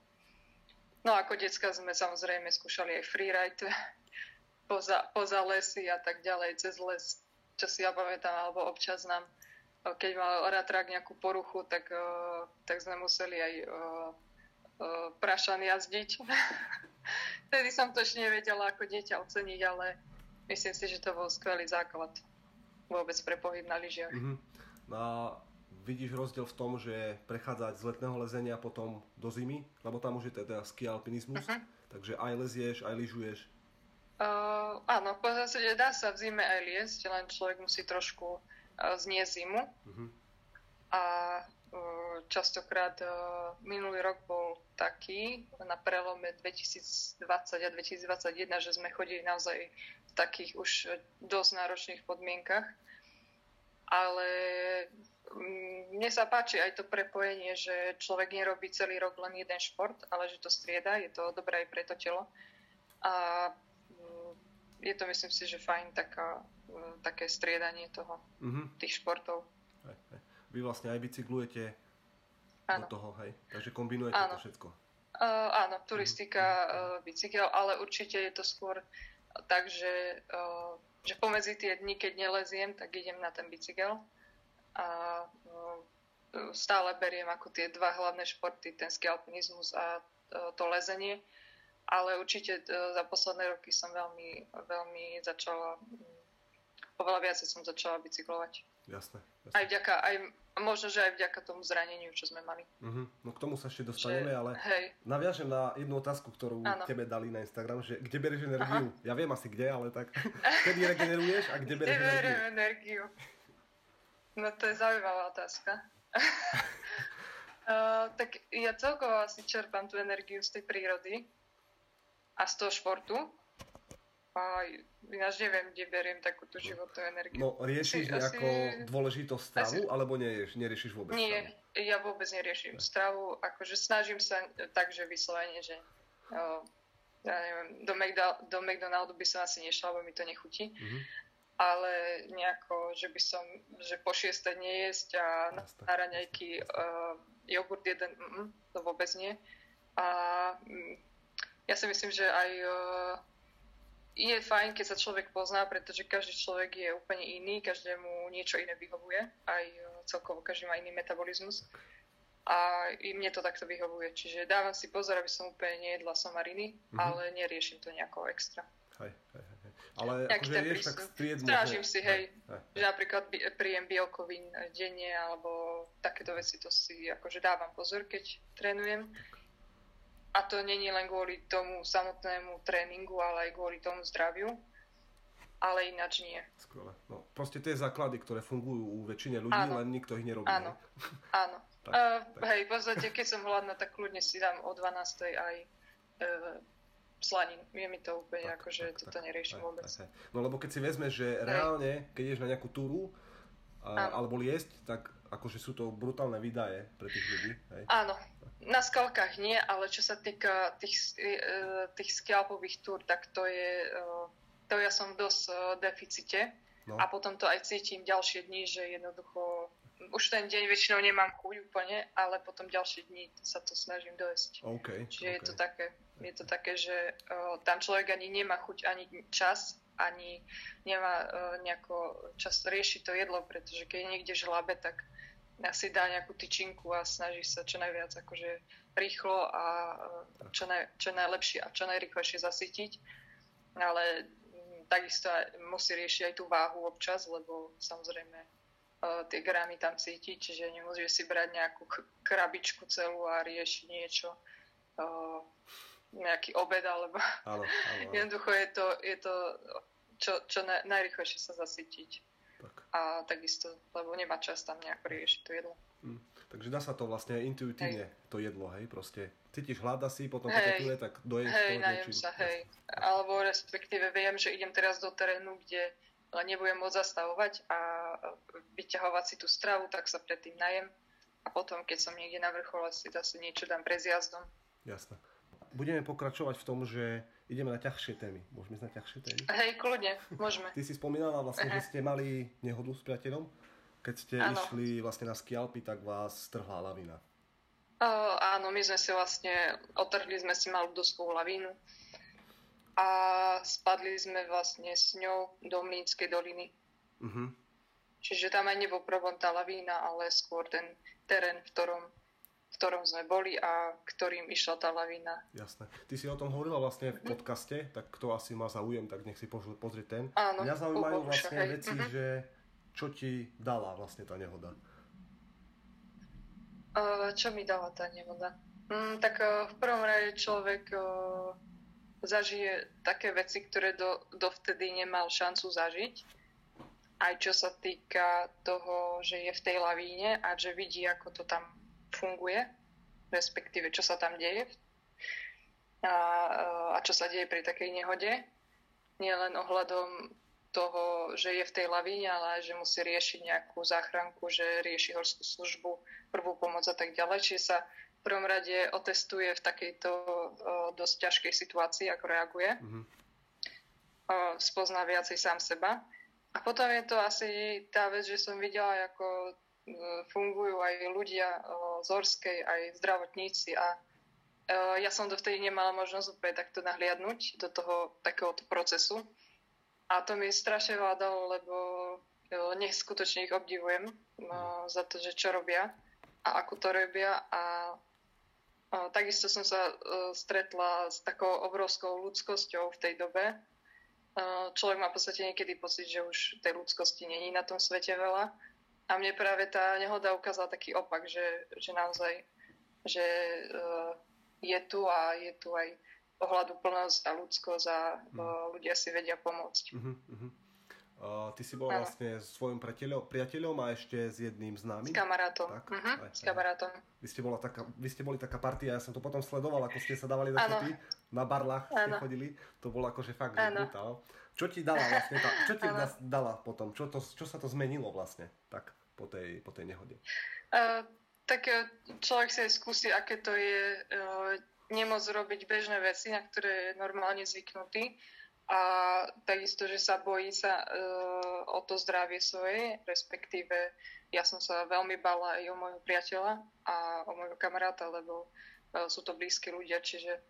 No a ako decka sme samozrejme skúšali aj freeride poza, poza lesy a tak ďalej, cez les, čo si ja pamätám, alebo občas nám, keď mal ratrak nejakú poruchu, tak, tak sme museli aj prašan jazdiť. Vtedy som to ešte nevedela ako dieťa oceniť, ale myslím si, že to bol skvelý základ vôbec pre pohyb na lyžiach. Mm-hmm. No a vidíš rozdiel v tom, že prechádzať z letného lezenia potom do zimy, lebo tam už je teda ski alpinizmus, uh-huh. takže aj lezieš, aj lyžuješ. Uh, áno, v podstate dá sa v zime aj liesť, len človek musí trošku uh, znieť zimu. Uh-huh. A uh, častokrát uh, minulý rok bol taký na prelome 2020 a 2021, že sme chodili naozaj v takých už dosť náročných podmienkach ale mm, mne sa páči aj to prepojenie, že človek nerobí celý rok len jeden šport, ale že to strieda, je to dobré aj pre to telo. A je to, myslím si, že fajn taká, mm, také striedanie toho, mm-hmm. tých športov. Hej, hej. Vy vlastne aj bicyklujete ano. do toho, hej? Takže kombinujete ano. to všetko. Uh, áno, turistika, uh, bicykel, ale určite je to skôr tak, že, uh, že pomedzi tie dni, keď neleziem, tak idem na ten bicykel a uh, stále beriem ako tie dva hlavné športy, ten skialpinizmus a uh, to lezenie, ale určite uh, za posledné roky som veľmi, veľmi začala, um, oveľa viac som začala bicyklovať. Jasné, jasné. Aj vďaka, aj možno, že aj vďaka tomu zraneniu, čo sme mali. Uh-huh. No k tomu sa ešte dostaneme, že, ale hej. naviažem na jednu otázku, ktorú ano. tebe dali na Instagram, že kde berieš energiu? Aha. Ja viem asi kde, ale tak kedy regeneruješ a kde berieš kde energiu? energiu? No to je zaujímavá otázka. uh, tak ja celkovo asi čerpám tú energiu z tej prírody a z toho športu. A ináč neviem, kde beriem takúto životnú energiu. No riešiš asi, nejakú asi... dôležitosť stravu, asi... alebo nerieš, neriešiš vôbec Nie, stravu? ja vôbec neriešim ne. stravu. Akože snažím sa tak, že vyslovene, že o, ja neviem, do, McDo- do McDonaldu by som asi nešla, lebo mi to nechutí. Mm-hmm. Ale nejako, že by som, že po šieste nejesť a na, na raňajky uh, jogurt jeden, mm, to vôbec nie. A mm, ja si myslím, že aj uh, je fajn, keď sa človek pozná, pretože každý človek je úplne iný, každému niečo iné vyhovuje, aj e, celkovo každý má iný metabolizmus. A i mne to takto vyhovuje. Čiže dávam si pozor, aby som úplne nejedla somariny, mm-hmm. ale neriešim to nejako extra. Hej, hej, hej. Ale akože ješ tak striedmo. Strážim si, hej, hej, hej. že napríklad príjem bielkovín denne, alebo takéto veci, to si akože dávam pozor, keď trénujem. Okay a to není len kvôli tomu samotnému tréningu, ale aj kvôli tomu zdraviu. Ale ináč nie. Skvelé. No, proste tie základy, ktoré fungujú u väčšine ľudí, áno. len nikto ich nerobí. Áno, áno. tak, uh, tak. Hej, v podstate, keď som hladná, tak kľudne si dám o 12. aj uh, slaninu. Je mi to úplne tak, ako, že tak, toto tak, neriešim vôbec. Tak, no lebo keď si vezme, že reálne, keď ideš na nejakú túru, a, alebo liesť, tak akože sú to brutálne výdaje pre tých ľudí. Hej? Áno, na skalkách nie, ale čo sa týka tých, e, tých skialpových túr, tak to je, e, to ja som v dosť deficite no. a potom to aj cítim ďalšie dni, že jednoducho už ten deň väčšinou nemám chuť úplne, ale potom ďalšie dni sa to snažím dojsť. Okay, Čiže okay. je to také, je to také, že uh, tam človek ani nemá chuť, ani čas, ani nemá uh, nejako čas riešiť to jedlo, pretože keď je niekde žlabe, tak si dá nejakú tyčinku a snaží sa čo najviac akože rýchlo a e, čo, naj, čo najlepšie a čo najrychlejšie zasytiť. Ale mm, takisto musí riešiť aj tú váhu občas, lebo samozrejme uh, tie gramy tam cítiť, čiže nemôže si brať nejakú krabičku celú a riešiť niečo, uh, nejaký obed, alebo áno, áno, áno. jednoducho je to, je to čo, čo na, najrychlejšie sa zasytiť a takisto, lebo nemá čas tam nejako riešiť to jedlo. Mm. Takže dá sa to vlastne intuitívne, hej. to jedlo, hej, proste. Cítiš hlad asi, potom hej. keď tak doješ hej, to niečím. sa, hej. Alebo respektíve viem, že idem teraz do terénu, kde nebudem môcť zastavovať a vyťahovať si tú stravu, tak sa predtým najem. A potom, keď som niekde na vrchole, si zase niečo dám pre zjazdom. Jasné. Budeme pokračovať v tom, že ideme na ťažšie témy. Môžeme ísť na ťažšie témy? Hej, kľudne, môžeme. Ty si spomínala vlastne, uh-huh. že ste mali nehodu s priateľom. Keď ste áno. išli vlastne na skialpy, tak vás strhla lavina. Uh, áno, my sme si vlastne, otrhli sme si malú doskovú lavínu a spadli sme vlastne s ňou do Mlínskej doliny. Uh-huh. Čiže tam aj nebol problém tá lavína, ale skôr ten terén, v ktorom v ktorom sme boli a ktorým išla tá lavína. Jasné. Ty si o tom hovorila vlastne v mhm. podcaste, tak kto asi má záujem, tak nech si pozrie ten. Áno, Mňa zaujímajú vlastne hej. veci, uh-huh. že čo ti dala vlastne tá nehoda? Uh, čo mi dala tá nehoda? Mm, tak uh, v prvom rade človek uh, zažije také veci, ktoré do, dovtedy nemal šancu zažiť. Aj čo sa týka toho, že je v tej lavíne a že vidí, ako to tam funguje, respektíve čo sa tam deje a, a čo sa deje pri takej nehode. Nie len ohľadom toho, že je v tej lavíne, ale že musí riešiť nejakú záchranku, že rieši horskú službu, prvú pomoc a tak ďalej. Čiže sa v prvom rade otestuje v takejto o, dosť ťažkej situácii, ako reaguje. Mm-hmm. O, spozná viacej sám seba. A potom je to asi tá vec, že som videla, ako fungujú aj ľudia z Horskej, aj zdravotníci a ja som dovtedy nemala možnosť úplne takto nahliadnúť do toho takéhoto procesu. A to mi strašne vládalo, lebo nech skutočne ich obdivujem za to, že čo robia a ako to robia. A, takisto som sa stretla s takou obrovskou ľudskosťou v tej dobe. Človek má v podstate niekedy pocit, že už tej ľudskosti není na tom svete veľa. A mne práve tá nehoda ukázala taký opak, že, že naozaj že uh, je tu a je tu aj ohľaduplnosť a ľudskosť a mm. ľudia si vedia pomôcť. Uh-huh, uh-huh. Uh, ty si bola ano. vlastne s svojim priateľom, priateľom a ešte s jedným známym? S kamarátom. Tak? Uh-huh, aj, s kamarátom. Vy ste, bola taká, vy ste boli taká partia, ja som to potom sledoval, ako ste sa dávali dokopy, na barlách ste chodili, to bolo akože fakt, brutál. Čo ti dala vlastne tá, čo ti ano. dala potom, čo, to, čo sa to zmenilo vlastne tak po tej, po tej nehode? Uh, tak e, človek si skúsi, aké to je uh, nemôcť robiť bežné veci, na ktoré je normálne zvyknutý a takisto, že sa bojí sa uh, o to zdravie svoje, respektíve ja som sa veľmi bala aj o môjho priateľa a o môjho kamaráta, lebo uh, sú to blízki ľudia, čiže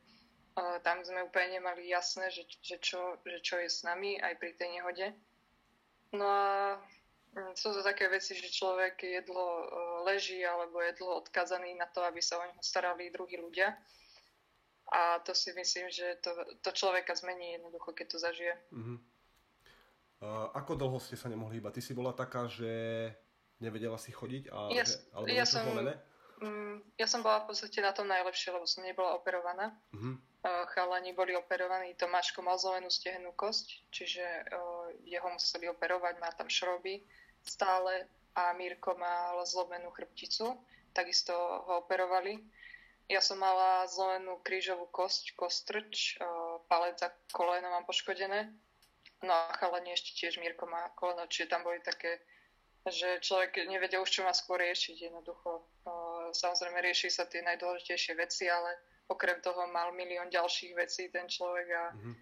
tam sme úplne nemali jasné, že, že, čo, že čo je s nami aj pri tej nehode. No a sú to také veci, že človek jedlo uh, leží alebo je dlho odkazaný na to, aby sa o neho starali druhí ľudia a to si myslím, že to, to človeka zmení jednoducho, keď to zažije. Uh-huh. Uh, ako dlho ste sa nemohli hýbať? Ty si bola taká, že nevedela si chodiť? A, ja, že, alebo ja, som, um, ja som bola v podstate na tom najlepšie, lebo som nebola operovaná. Uh-huh. Uh, chalani boli operovaní, Tomáško mal zlomenú stehnú kosť, čiže uh, jeho museli operovať, má tam šroby stále a Mírko mal zlomenú chrbticu, takisto ho operovali ja som mala zlomenú krížovú kosť, kostrč, palec a koleno mám poškodené. No a chalani ešte tiež Mirko má koleno, čiže tam boli také, že človek nevedel už, čo má skôr riešiť. Jednoducho, samozrejme rieši sa tie najdôležitejšie veci, ale okrem toho mal milión ďalších vecí ten človek a mm-hmm.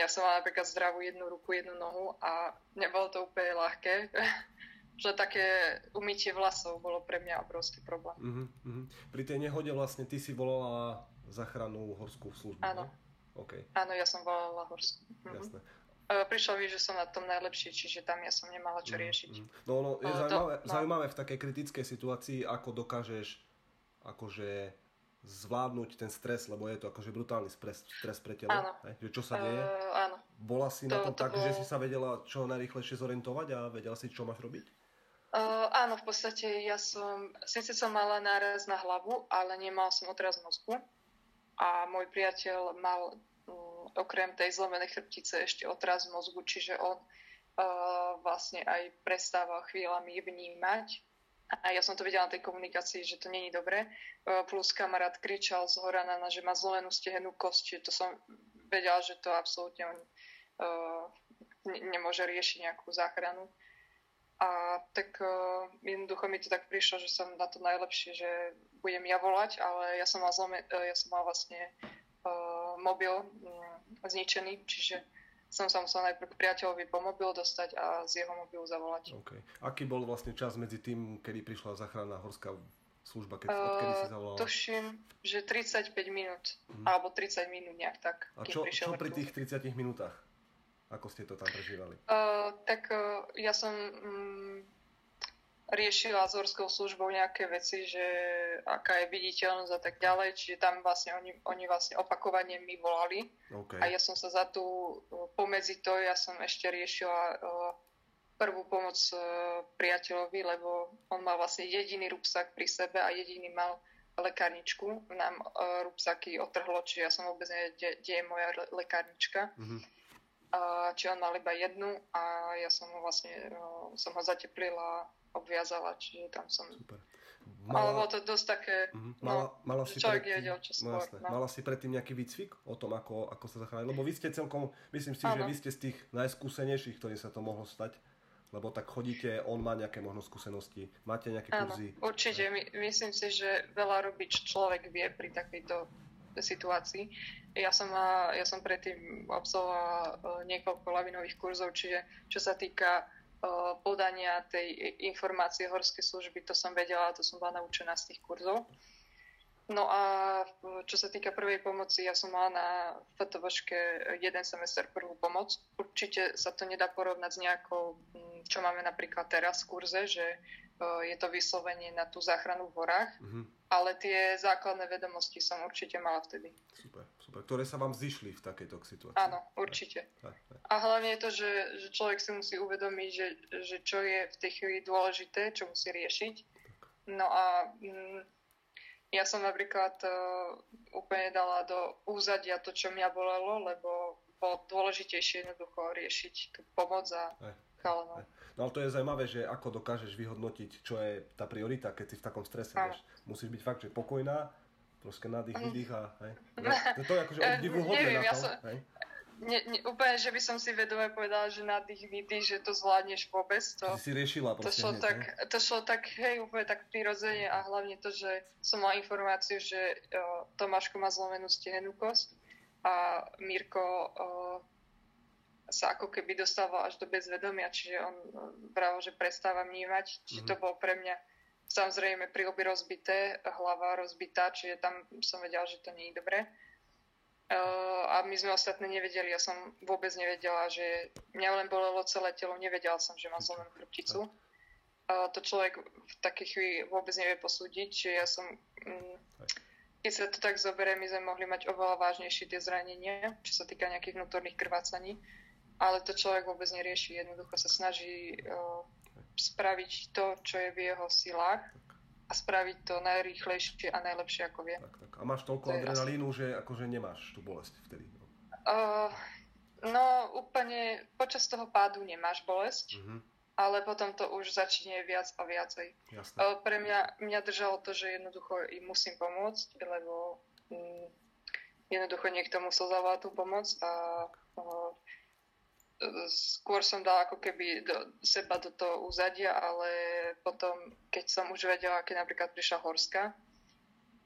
Ja som mala napríklad zdravú jednu ruku, jednu nohu a nebolo to úplne ľahké. že také umytie vlasov bolo pre mňa obrovský problém. Uh-huh, uh-huh. Pri tej nehode vlastne ty si volala zachranu horskú službu, Áno. Okay. Áno, ja som volala horskú. Uh-huh. Jasné. Prišlo mi, že som na tom najlepšie, čiže tam ja som nemala čo riešiť. Uh-huh. No, no, je uh, zaujímavé, to, no. zaujímavé v takej kritickej situácii, ako dokážeš akože zvládnuť ten stres, lebo je to akože brutálny stres, stres pre telo. Áno. Že čo sa deje? Uh, áno. Bola si to, na tom to tak, bolo... že si sa vedela čo najrýchlejšie zorientovať a vedela si, čo máš robiť? Uh, áno, v podstate ja som, síce som mala náraz na hlavu, ale nemal som otraz mozgu. A môj priateľ mal um, okrem tej zlomenej chrbtice ešte otraz mozgu, čiže on uh, vlastne aj prestával chvíľami vnímať. A ja som to videla na tej komunikácii, že to není dobre. Uh, plus kamarát kričal z hora na že má zlomenú stehenú kosť, to som vedela, že to absolútne on uh, nemôže riešiť nejakú záchranu. A tak uh, jednoducho mi to tak prišlo, že som na to najlepšie, že budem ja volať, ale ja som mal, zlome, ja som mal vlastne uh, mobil um, zničený, čiže som sa musel najprv k priateľovi po mobil dostať a z jeho mobilu zavolať. Okay. Aký bol vlastne čas medzi tým, kedy prišla záchranná horská služba, keď, uh, odkedy si zavolala? Tuším, že 35 minút, hmm. alebo 30 minút nejak tak. A čo, čo pri tých 30 minútach? Ako ste to tam prežívali? Uh, tak uh, ja som um, riešila s horskou službou nejaké veci, že aká je viditeľnosť a tak ďalej, čiže tam vlastne oni, oni vlastne opakovane mi volali okay. a ja som sa za tú, pomedzi to ja som ešte riešila uh, prvú pomoc uh, priateľovi, lebo on mal vlastne jediný rúbsak pri sebe a jediný mal lekárničku. Nám uh, rúbsaky otrhlo, čiže ja som vôbec nevedela, kde je moja lekárnička. Mm-hmm či on mal iba jednu a ja som ho vlastne, som ho zateplila, obviazala, čiže tam som... Super. Mala... Ale bolo to dosť také, uh-huh. mala, no, mala si človek predtým, čo skôr. No, jasné. No. Mala si predtým nejaký výcvik o tom, ako, ako sa zachránili? Lebo vy ste celkom, myslím si, ano. že vy ste z tých najskúsenejších, ktorí sa to mohlo stať. Lebo tak chodíte, on má nejaké možno skúsenosti, máte nejaké kurzy. Áno, určite. My, myslím si, že veľa robiť človek vie pri takejto situácii. Ja som, ja som predtým absolvovala e, niekoľko lavinových kurzov, čiže čo sa týka podania tej informácie horskej služby, to som vedela, to som bola naučená z tých kurzov. No a čo sa týka prvej pomoci, ja som mala na FTVške jeden semester prvú pomoc. Určite sa to nedá porovnať s nejakou, čo máme napríklad teraz v kurze, že je to vyslovenie na tú záchranu v horách, mm-hmm. Ale tie základné vedomosti som určite mala vtedy. Super, super. Ktoré sa vám zišli v takejto situácii. Áno, určite. Aj, aj, aj. A hlavne je to, že, že človek si musí uvedomiť, že, že čo je v tej chvíli dôležité, čo musí riešiť. No a mm, ja som napríklad uh, úplne dala do úzadia to, čo mňa bolelo, lebo bolo dôležitejšie jednoducho riešiť tú pomoc a aj, aj. No ale to je zaujímavé, že ako dokážeš vyhodnotiť, čo je tá priorita, keď si v takom strese. Vieš. Musíš byť fakt, že pokojná, proste nádych, mm. výdych a hej. To, to je akože obdivuhodné na to. Ja som, hej. Ne, ne, úplne, že by som si vedome povedala, že nádych, výdych, že to zvládneš vôbec. To, si riešila to šlo, hneď, tak, hej? to šlo tak, hej, úplne tak prirodzene a hlavne to, že som mala informáciu, že uh, Tomáško má zlomenú stehenú kosť a Mirko uh, sa ako keby dostával až do bezvedomia, čiže on právo, že prestáva vnímať, čiže mm-hmm. to bolo pre mňa samozrejme pri obi rozbité, hlava rozbitá, čiže tam som vedela, že to nie je dobré. Uh, a my sme ostatné nevedeli, ja som vôbec nevedela, že mňa len bolelo celé telo, nevedela som, že mám zlomenú chrbticu. Uh, to človek v takej chvíli vôbec nevie posúdiť, čiže ja som, um, keď sa to tak zoberie, my sme mohli mať oveľa vážnejšie tie zranenia, čo sa týka nejakých vnútorných krvácaní ale to človek vôbec nerieši. Jednoducho sa snaží uh, spraviť to, čo je v jeho silách a spraviť to najrýchlejšie a najlepšie, ako vie. Tak, tak. A máš toľko to adrenalínu, asi... že akože nemáš tú bolesť vtedy? Uh, no úplne počas toho pádu nemáš bolesť, uh-huh. ale potom to už začne viac a viacej. Uh, pre mňa, mňa držalo to, že jednoducho im musím pomôcť, lebo um, jednoducho niekto musel zavolať tú pomoc a uh, skôr som dala ako keby do seba do toho úzadia, ale potom, keď som už vedela, keď napríklad prišla Horska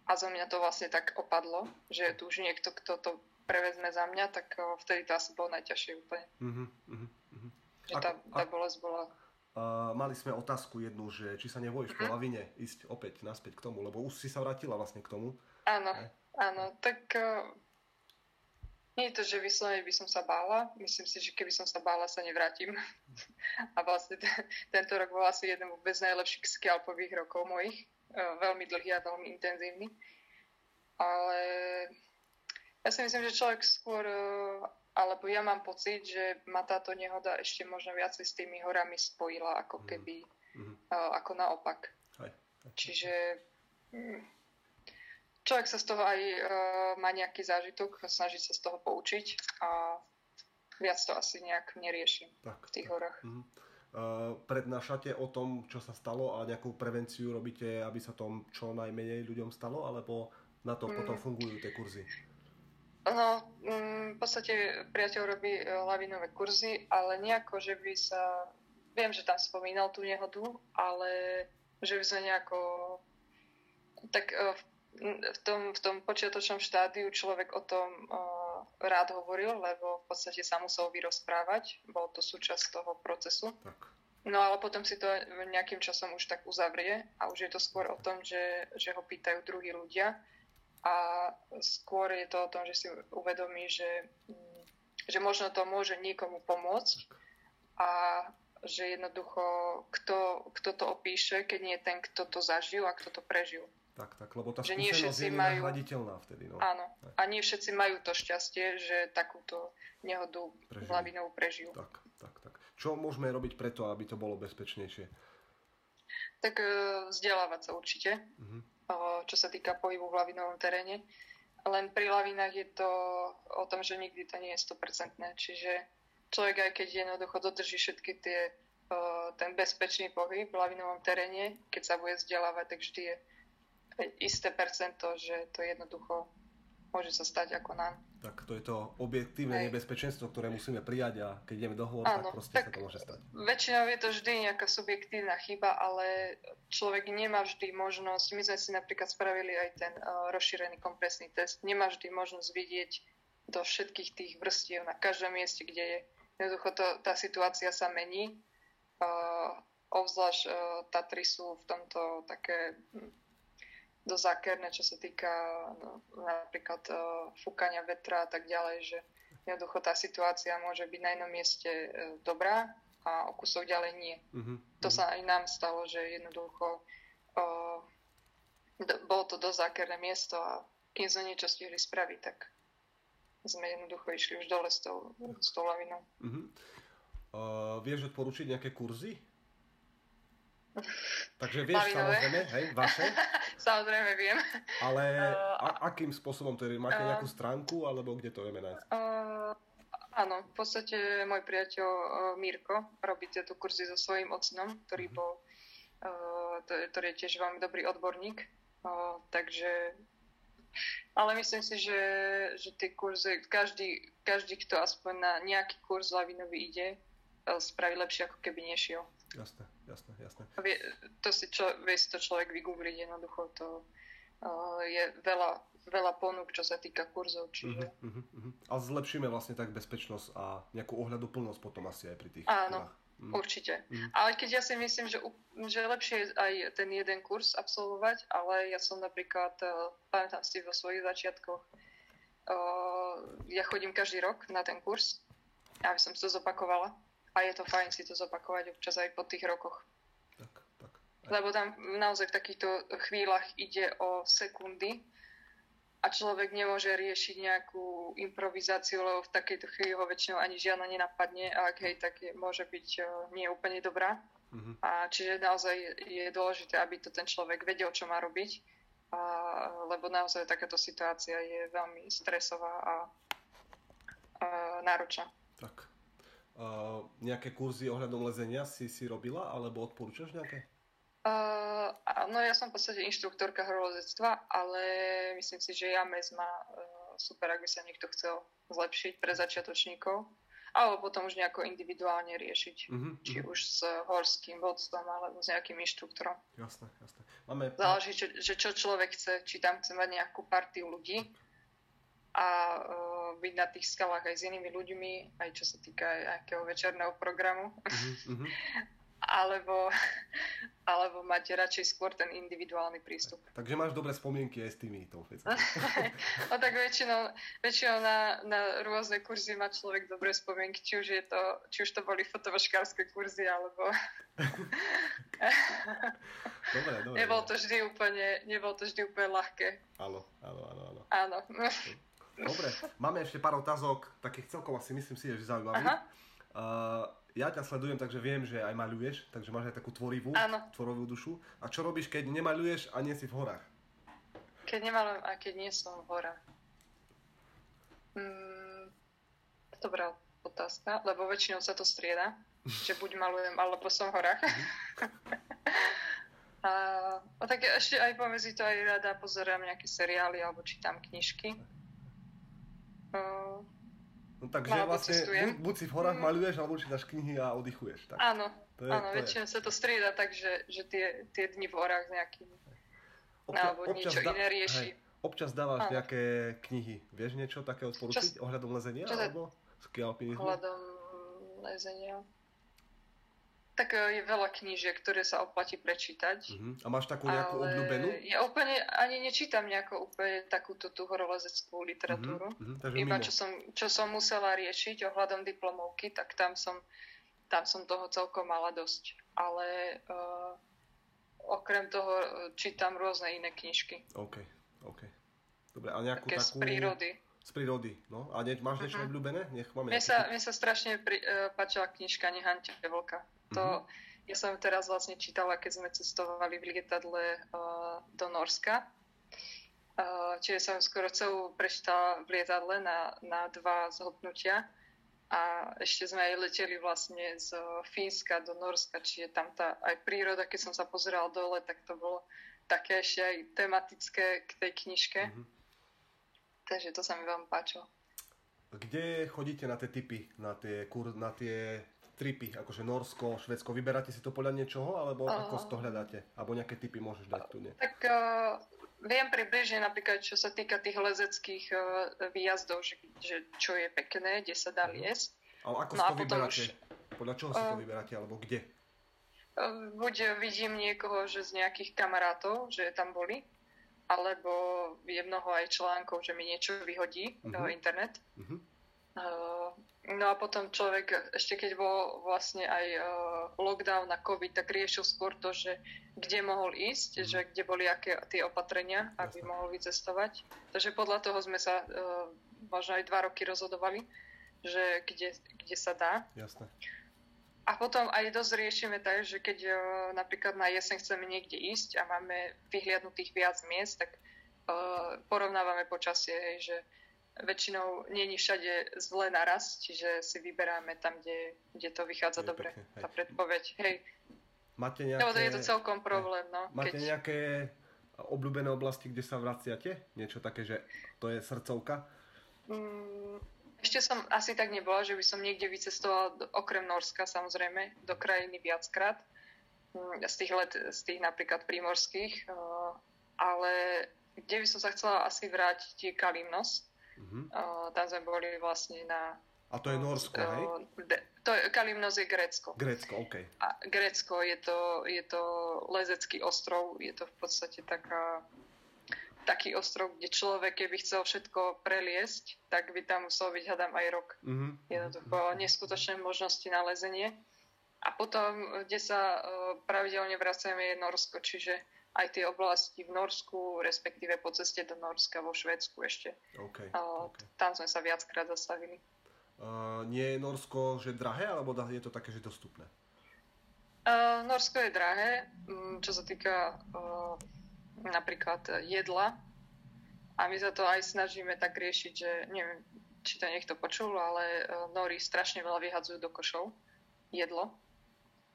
a zo mňa to vlastne tak opadlo, že je tu už niekto, kto to prevezme za mňa, tak vtedy to asi bolo najťažšie úplne. Uh-huh, uh-huh. Že tá, tá bolesť bola... Uh, mali sme otázku jednu, že či sa nebojíš uh-huh. po lavine ísť opäť naspäť k tomu, lebo už si sa vrátila vlastne k tomu. Áno, áno, tak uh, nie je to, že vyslovene by som sa bála. Myslím si, že keby som sa bála, sa nevrátim. A vlastne t- tento rok bol asi jeden vôbec najlepších skialpových rokov mojich. E, veľmi dlhý a veľmi intenzívny. Ale ja si myslím, že človek skôr, e, alebo ja mám pocit, že ma táto nehoda ešte možno viacej s tými horami spojila, ako mhm. keby, mm-hmm. ako naopak. Aj. Čiže mm, človek sa z toho aj uh, má nejaký zážitok, snaží sa z toho poučiť a viac to asi nejak neriešim tak, v tých tak. horách. Uh-huh. Uh, prednášate o tom, čo sa stalo a nejakú prevenciu robíte, aby sa tom čo najmenej ľuďom stalo, alebo na to mm. potom fungujú tie kurzy? No, mm, v podstate priateľ robí e, lavinové kurzy, ale nejako, že by sa... Viem, že tam spomínal tú nehodu, ale že by sme nejako... Tak v v tom, v tom počiatočnom štádiu človek o tom uh, rád hovoril, lebo v podstate sa musel vyrozprávať. Bol to súčasť toho procesu. Tak. No ale potom si to nejakým časom už tak uzavrie a už je to skôr o tom, že, že ho pýtajú druhí ľudia a skôr je to o tom, že si uvedomí, že, že možno to môže niekomu pomôcť a že jednoducho kto, kto to opíše, keď nie ten, kto to zažil a kto to prežil. Tak, tak, lebo tá že skúsenosť je majú... vtedy. No. Áno. A nie všetci majú to šťastie, že takúto nehodu Prežili. lavinou prežijú. Tak, tak, tak. Čo môžeme robiť preto, aby to bolo bezpečnejšie? Tak e, vzdelávať sa určite, uh-huh. čo sa týka pohybu v lavinovom teréne. Len pri lavinách je to o tom, že nikdy to nie je 100%. Čiže človek aj keď jednoducho dodrží všetky tie ten bezpečný pohyb v lavinovom teréne, keď sa bude vzdelávať, tak vždy je isté percento, že to jednoducho môže sa stať ako nám. Tak to je to objektívne Hej. nebezpečenstvo, ktoré musíme prijať a keď ideme do hovor, tak proste tak sa to môže stať. Väčšinou je to vždy nejaká subjektívna chyba, ale človek nemá vždy možnosť, my sme si napríklad spravili aj ten uh, rozšírený kompresný test, nemá vždy možnosť vidieť do všetkých tých vrstiev na každom mieste, kde je. Jednoducho to, tá situácia sa mení. Uh, obzvlášť uh, Tatry sú v tomto také dosť zákerné, čo sa týka no, napríklad uh, fúkania vetra a tak ďalej, že jednoducho tá situácia môže byť na jednom mieste uh, dobrá a o kúsok ďalej nie. Uh-huh. To sa aj nám stalo, že jednoducho uh, do, bolo to dosť zákerné miesto a kým sme niečo stihli spraviť, tak sme jednoducho išli už dole s tou, s tou lavinou. Uh-huh. Uh, vieš odporučiť nejaké kurzy? Takže vieš Lavinové. samozrejme, hej, vaše. samozrejme viem. Ale uh, a, akým spôsobom to je? Máte uh, nejakú stránku, alebo kde to vieme nájsť? Uh, áno, v podstate môj priateľ uh, Mirko robí tieto kurzy so svojím ocinom, ktorý uh-huh. bol, uh, to, ktorý je tiež veľmi dobrý odborník. Uh, takže ale myslím si, že, že tie kurzy, každý, každý, kto aspoň na nejaký kurz lavinový ide, spraví lepšie, ako keby nešiel. Jasné, jasné, jasné. To si čo, vie si to človek vygoogliť jednoducho, to uh, je veľa, veľa ponúk, čo sa týka kurzov. Čiže... Uh-huh, uh-huh, uh-huh. A zlepšíme vlastne tak bezpečnosť a nejakú ohľaduplnosť potom asi aj pri tých Áno, uh-huh. určite. Uh-huh. Ale keď ja si myslím, že, že lepšie je aj ten jeden kurz absolvovať, ale ja som napríklad, uh, pamätám si vo svojich začiatkoch, uh, ja chodím každý rok na ten kurz, aby som si to zopakovala a je to fajn si to zopakovať občas aj po tých rokoch. Tak, tak. Lebo tam naozaj v takýchto chvíľach ide o sekundy a človek nemôže riešiť nejakú improvizáciu, lebo v takejto chvíli ho väčšinou ani žiadna nenapadne a ak hej, tak je, môže byť uh, nie úplne dobrá. Uh-huh. A čiže naozaj je dôležité, aby to ten človek vedel, čo má robiť, a, lebo naozaj takáto situácia je veľmi stresová a, a náročná. Uh, nejaké kurzy ohľadom lezenia si si robila, alebo odporúčaš nejaké? Uh, no ja som v podstate inštruktorka horolezectva, ale myslím si, že JAMES má uh, super, ak by sa niekto chcel zlepšiť pre začiatočníkov, alebo potom už nejako individuálne riešiť, uh-huh, či uh-huh. už s horským vodstvom, alebo s nejakým inštruktorom. Jasné, jasné. Máme... Záleží, že, že čo človek chce, či tam chce mať nejakú partiu ľudí, a uh, byť na tých skalách aj s inými ľuďmi, aj čo sa týka nejakého večerného programu. Uh-huh, alebo, alebo máte radšej skôr ten individuálny prístup. Takže máš dobré spomienky aj s týmito vecami. no tak väčšinou, väčšinou na, na rôzne kurzy má človek dobré spomienky, či už, je to, či už to boli fotovaškárske kurzy, alebo... dobre, dobre. Nebolo to vždy úplne, nebolo to vždy úplne ľahké. Áno, áno, áno. Áno. áno. Dobre, máme ešte pár otázok, takých celkovo si myslím si, že zaujímavých. Uh, ja ťa sledujem, takže viem, že aj maľuješ, takže máš aj takú tvorivú, Áno. tvorovú dušu. A čo robíš, keď nemaľuješ a nie si v horách? Keď nemaľujem a keď nie som v horách? Hmm, dobrá otázka, lebo väčšinou sa to strieda, že buď malujem, alebo som v horách. Mhm. a, a tak ešte aj pomedzi to aj rada pozerám nejaké seriály alebo čítam knižky. No takže vlastne buď, buď si v horách mm. maluješ, alebo čítaš knihy a oddychuješ. Tak. Áno, to je, áno, to väčšinou sa to strieda tak, že, že tie, tie dni v horách s nejakými, Obča, alebo niečo da, iné rieši. Hej, občas dávaš áno. nejaké knihy. Vieš niečo také odporučiť ohľadom lezenia? Čo alebo ski Ohľadom lezenia tak e, je veľa knížiek, ktoré sa oplatí prečítať. Uh-huh. A máš takú nejakú ale obľúbenú? Ja úplne ani nečítam nejakú úplne takúto tú horolezeckú literatúru. Uh-huh. Uh-huh. Iba čo som, čo som musela riešiť ohľadom diplomovky, tak tam som, tam som toho celkom mala dosť. Ale uh, okrem toho e, čítam rôzne iné knižky. OK, OK. Dobre, a nejakú Také takú... z prírody. Z prírody, no. A ne, máš niečo uh-huh. obľúbené? Nech máme mne, sa, mne sa strašne pri, uh, páčila knižka Nehante vlka. To, mm-hmm. ja som teraz vlastne čítala, keď sme cestovali v lietadle uh, do Norska. Uh, čiže som skoro celú prečítala v lietadle na, na dva zhodnutia. a ešte sme aj leteli vlastne z Fínska do Norska, čiže tam tá aj príroda, keď som sa pozeral dole, tak to bolo také ešte aj tematické k tej knižke. Mm-hmm. Takže to sa mi veľmi páčilo. Kde chodíte na tie typy, na tie, kur, na tie tripy, akože Norsko, Švedsko, vyberáte si to podľa niečoho, alebo uh, ako to hľadáte? Alebo nejaké typy môžeš dať tu, nie? Tak uh, viem približne napríklad, čo sa týka tých lezeckých uh, výjazdov, že, že čo je pekné, kde sa dá mhm. liesť. Ale ako no si to vyberáte? Už, Podľa čoho si uh, to vyberáte, alebo kde? Uh, buď vidím niekoho, že z nejakých kamarátov, že tam boli, alebo je mnoho aj článkov, že mi niečo vyhodí uh-huh. internet. Uh-huh. Uh, no a potom človek, ešte keď bol vlastne aj uh, lockdown na COVID, tak riešil skôr to, že kde mohol ísť, mm. že kde boli aké tie opatrenia, aby Jasne. mohol vycestovať. Takže podľa toho sme sa uh, možno aj dva roky rozhodovali, že kde, kde sa dá. Jasne. A potom aj dosť riešime tak, že keď uh, napríklad na jeseň chceme niekde ísť a máme vyhliadnutých viac miest, tak uh, porovnávame počasie, hej, že väčšinou není všade zle naraz, čiže si vyberáme tam, kde, kde to vychádza je dobre, pekne, tá predpoveď. Hej, Máte nejaké... No, je to celkom problém, no. Máte keď... nejaké obľúbené oblasti, kde sa vraciate? Niečo také, že to je srdcovka? Mm, ešte som asi tak nebola, že by som niekde vycestovala, okrem Norska samozrejme, do krajiny viackrát. Mm, z tých let, z tých napríklad prímorských. Eh, ale kde by som sa chcela asi vrátiť, je Kalimnos. Uh-huh. Tam sme boli vlastne na a to je Norsko, hej? To je, Kalimnos je Grécko. Grécko, OK. A Grécko je to, je to lezecký ostrov, je to v podstate taká, taký ostrov, kde človek, keby chcel všetko preliesť, tak by tam musel byť, hadám, aj rok. Mm-hmm. Jednoducho mm-hmm. neskutočné možnosti na lezenie. A potom, kde sa uh, pravidelne vracame, je Norsko, čiže aj tie oblasti v Norsku, respektíve po ceste do Norska vo Švedsku ešte. Okay, uh, okay. Tam sme sa viackrát zastavili. Uh, nie je Norsko že drahé, alebo je to také, že dostupné? Uh, Norsko je drahé, čo sa týka uh, napríklad jedla. A my sa to aj snažíme tak riešiť, že neviem, či to niekto počul, ale uh, Nori strašne veľa vyhadzujú do košov jedlo.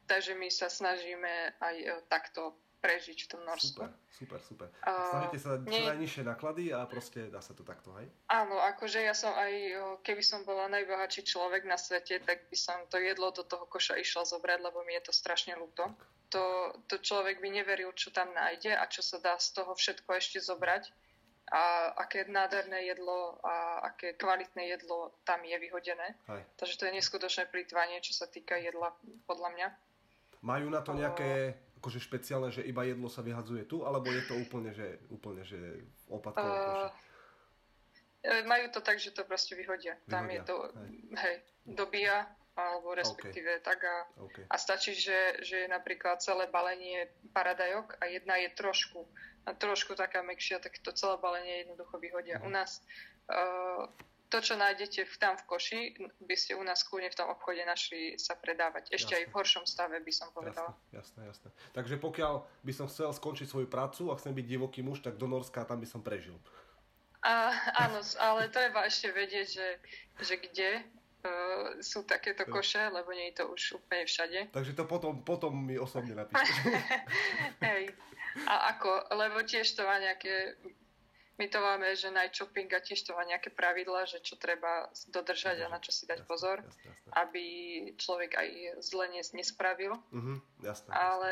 Takže my sa snažíme aj uh, takto prežiť v tom Norsku. Super, super, super. Uh, Snažíte sa čo nie... najnižšie náklady a proste dá sa to takto, hej? Áno, akože ja som aj, keby som bola najbohatší človek na svete, tak by som to jedlo do toho koša išla zobrať, lebo mi je to strašne ľúto. To, to človek by neveril, čo tam nájde a čo sa dá z toho všetko ešte zobrať a aké nádherné jedlo a aké kvalitné jedlo tam je vyhodené. Hej. Takže to je neskutočné plýtvanie, čo sa týka jedla, podľa mňa. Majú na to nejaké akože špeciálne, že iba jedlo sa vyhadzuje tu, alebo je to úplne, že, úplne, že opatkovo? Uh, majú to tak, že to proste vyhodia. vyhodia. Tam je to, hej, hej dobíja, alebo respektíve okay. tak a, okay. a stačí, že, že je napríklad celé balenie paradajok a jedna je trošku, trošku taká mekšia, tak to celé balenie jednoducho vyhodia. Uh-huh. U nás uh, to, čo nájdete v, tam v koši, by ste u nás kľudne v tom obchode našli sa predávať. Ešte jasné. aj v horšom stave by som povedala. Jasné, jasné, jasné. Takže pokiaľ by som chcel skončiť svoju prácu a chcem byť divoký muž, tak do Norska tam by som prežil. A, áno, ale treba ešte vedieť, že, že kde uh, sú takéto koše, lebo nie je to už úplne všade. Takže to potom, potom mi osobne napíšte. Hej. A ako, lebo tiež to má nejaké my to máme, že night shopping a tiež to má nejaké pravidla, že čo treba dodržať a na čo si dať jasne, pozor, jasne, jasne. aby človek aj zle nespravil. Uh-huh, jasne, Ale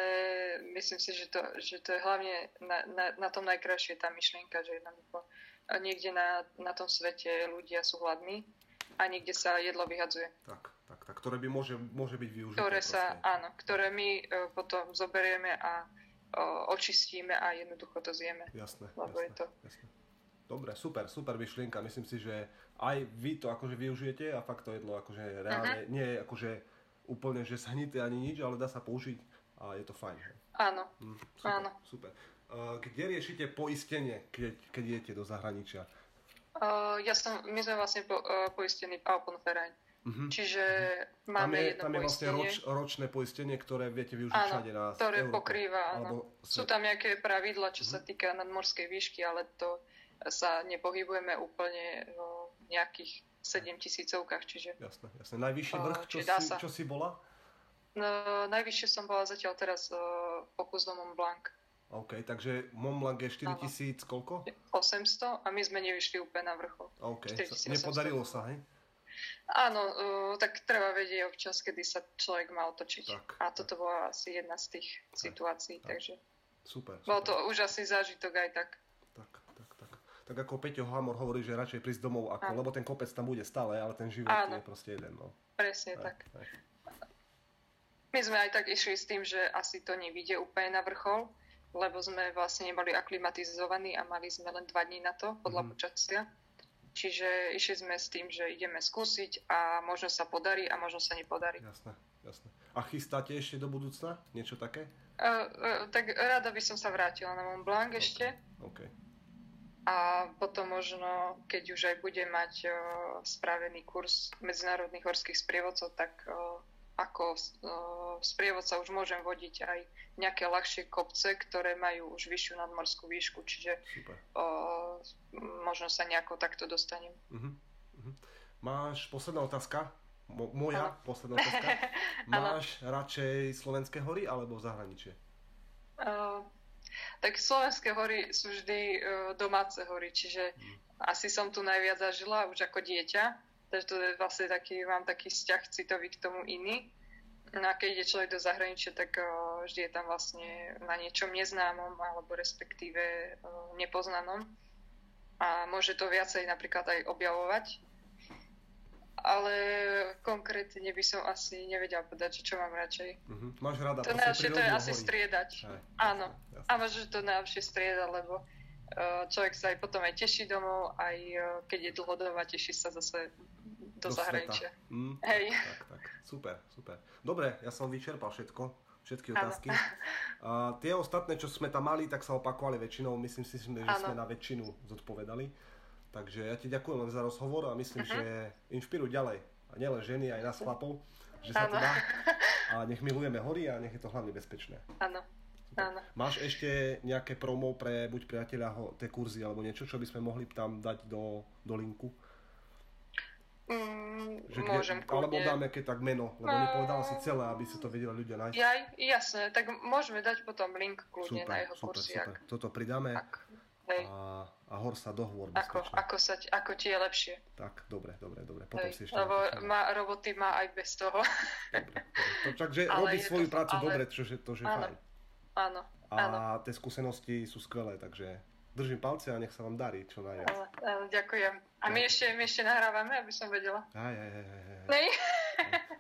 myslím si, že to, že to je hlavne na, na, na tom najkrajšie tá myšlienka, že jednoducho niekde na, na tom svete ľudia sú hladní a niekde sa jedlo vyhadzuje. Tak, tak, tak, ktoré by môže, môže byť využité. Ktoré sa, proste. áno, ktoré my uh, potom zoberieme a očistíme a jednoducho to zjeme. Jasné, lebo jasné, je to... jasné. Dobre, super, super myšlienka. Myslím si, že aj vy to akože využijete a fakt to jedlo akože reálne uh-huh. nie je akože úplne, že shnité ani nič, ale dá sa použiť a je to fajn. Áno, hm, super, áno. Super. Kde riešite poistenie, keď, keď idete do zahraničia? Uh, ja som, my sme vlastne po, uh, poistení v Alpenverein. Uh-huh. Čiže uh-huh. máme tam je, jedno tam je vlastne roč, ročné poistenie, ktoré viete využiť áno, všade na ktoré Európe. pokrýva, áno. Sú tam nejaké pravidla, čo uh-huh. sa týka nadmorskej výšky, ale to sa nepohybujeme úplne v nejakých 7 tisícovkách, čiže... Jasné, jasné. Najvyšší vrch, čo, si, čo si bola? No, najvyššie som bola zatiaľ teraz uh, pokus do Mont Blanc. OK, takže Mont Blanc je 4000 koľko? 800 a my sme nevyšli úplne na vrchol. OK, nepodarilo sa, hej? Áno, uh, tak treba vedieť občas, kedy sa človek má otočiť. Tak, a toto tak. bola asi jedna z tých tak, situácií, tak. takže... Super, super. Bol to úžasný zážitok aj tak, tak. Tak ako Peťo Hamor hovorí, že radšej prísť domov, ako, lebo ten kopec tam bude stále, ale ten život Áno. je proste jeden. No. Presne tak. Aj. My sme aj tak išli s tým, že asi to nevíde úplne na vrchol, lebo sme vlastne neboli aklimatizovaní a mali sme len dva dní na to podľa mm. počasia. Čiže išli sme s tým, že ideme skúsiť a možno sa podarí a možno sa nepodarí. Jasné, jasné. A chystáte ešte do budúcna niečo také? Uh, uh, tak rada by som sa vrátila na Mont Blanc okay. ešte. Okay. A potom možno, keď už aj budem mať spravený kurz medzinárodných horských sprievodcov, tak ako sprievodca už môžem vodiť aj nejaké ľahšie kopce, ktoré majú už vyššiu nadmorskú výšku, čiže o, možno sa nejako takto dostanem. Uh-huh. Uh-huh. Máš posledná otázka? Mo- moja ano. posledná otázka. Máš radšej slovenské hory alebo zahraničie? Uh, tak slovenské hory sú vždy uh, domáce hory, čiže uh-huh. asi som tu najviac zažila už ako dieťa Takže to je vlastne taký, mám taký vzťah citový k tomu iný. No a keď ide človek do zahraničia, tak uh, vždy je tam vlastne na niečom neznámom alebo respektíve uh, nepoznanom. A môže to viacej napríklad aj objavovať. Ale konkrétne by som asi nevedela povedať, čo mám radšej. Uh-huh. Máš rada To najlepšie to je asi hory. striedať. Aj, Áno. Jasne. A možno, že to najlepšie striedať, lebo uh, človek sa aj potom aj teší domov, aj uh, keď je dlhodobá, teší sa zase do, do zahraničia. Mm, Hej. Tak, tak. Super, super. Dobre, ja som vyčerpal všetko, všetky otázky. A tie ostatné, čo sme tam mali, tak sa opakovali väčšinou. Myslím si, že ano. sme na väčšinu zodpovedali. Takže ja ti ďakujem len za rozhovor a myslím, uh-huh. že inšpiruj ďalej. A nielen ženy, aj nás chlapov, že sa ano. to dá. A nech milujeme hory a nech je to hlavne bezpečné. Áno. Áno. Máš ešte nejaké promo pre buď priateľa tie kurzy alebo niečo, čo by sme mohli tam dať do, do linku? Mm, že môžem kde, Alebo dáme keď tak meno, lebo no, nepovedala si celé, aby sa to vedeli ľudia nájsť. Ja, jasné, tak môžeme dať potom link kľudne super, na jeho super, kursy. Super. Toto pridáme ak, a, a hor sa dohovor ako, ako, sa, ako ti je lepšie. Tak, dobre, dobre, dobre. Potom hej, si ešte lebo má, roboty má aj bez toho. Dobre. To, takže robí svoju to, prácu ale... dobre, čo, to je áno, fajn. Áno, a áno. tie skúsenosti sú skvelé, takže držím palce a nech sa vám darí čo najviac. Ale, ale, ďakujem. A my ešte, my ešte nahrávame, aby som vedela. Aj, aj, aj, aj. Nej?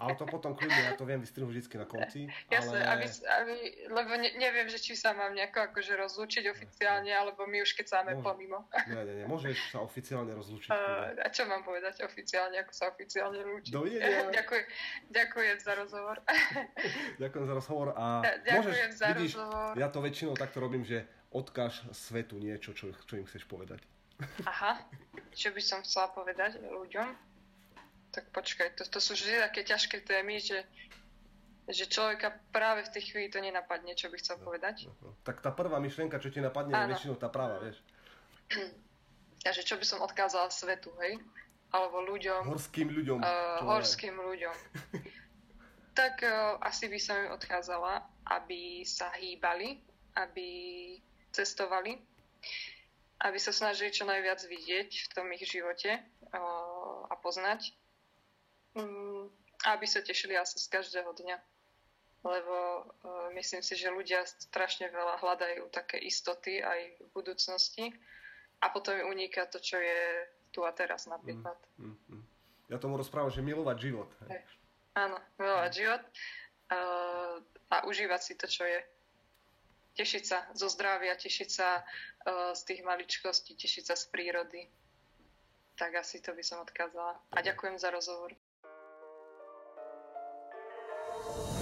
Ale to potom kľudne, ja to viem vystrihnúť vždy na konci. Jasne, ale... aby, aby, lebo ne, neviem, že či sa mám nejako akože rozlúčiť oficiálne, alebo my už keď sáme Môže... pomimo. Nie, nie, nie, môžeš sa oficiálne rozlúčiť. Uh, a čo mám povedať oficiálne, ako sa oficiálne lúčiť? Dovidenia. ďakujem, ďakujem za rozhovor. ďakujem za rozhovor a ďakujem môžeš, za vidíš, rozhovor. ja to väčšinou takto robím, že odkáž svetu niečo, čo, čo im chceš povedať. Aha, čo by som chcela povedať ľuďom? Tak počkaj, to, to sú vždy také ťažké témy, že, že človeka práve v tej chvíli to nenapadne, čo by chcel no, povedať. No, no. Tak tá prvá myšlienka, čo ti napadne, Áno. je väčšinou tá práva, vieš. Takže čo by som odkázala svetu, hej? Alebo ľuďom. Horským ľuďom. Uh, horským ľuďom. tak uh, asi by som im odkázala, aby sa hýbali, aby cestovali, aby sa snažili čo najviac vidieť v tom ich živote a poznať. Mm, aby sa tešili asi z každého dňa. Lebo myslím si, že ľudia strašne veľa hľadajú také istoty aj v budúcnosti a potom uniká to, čo je tu a teraz napríklad. Mm, mm, mm. Ja tomu rozprávam, že milovať život. Hej. Áno, milovať mm. život a, a užívať si to, čo je tešiť sa zo zdravia, tešiť sa uh, z tých maličkostí, tešiť sa z prírody. Tak asi to by som odkázala. A ďakujem za rozhovor. Thank you.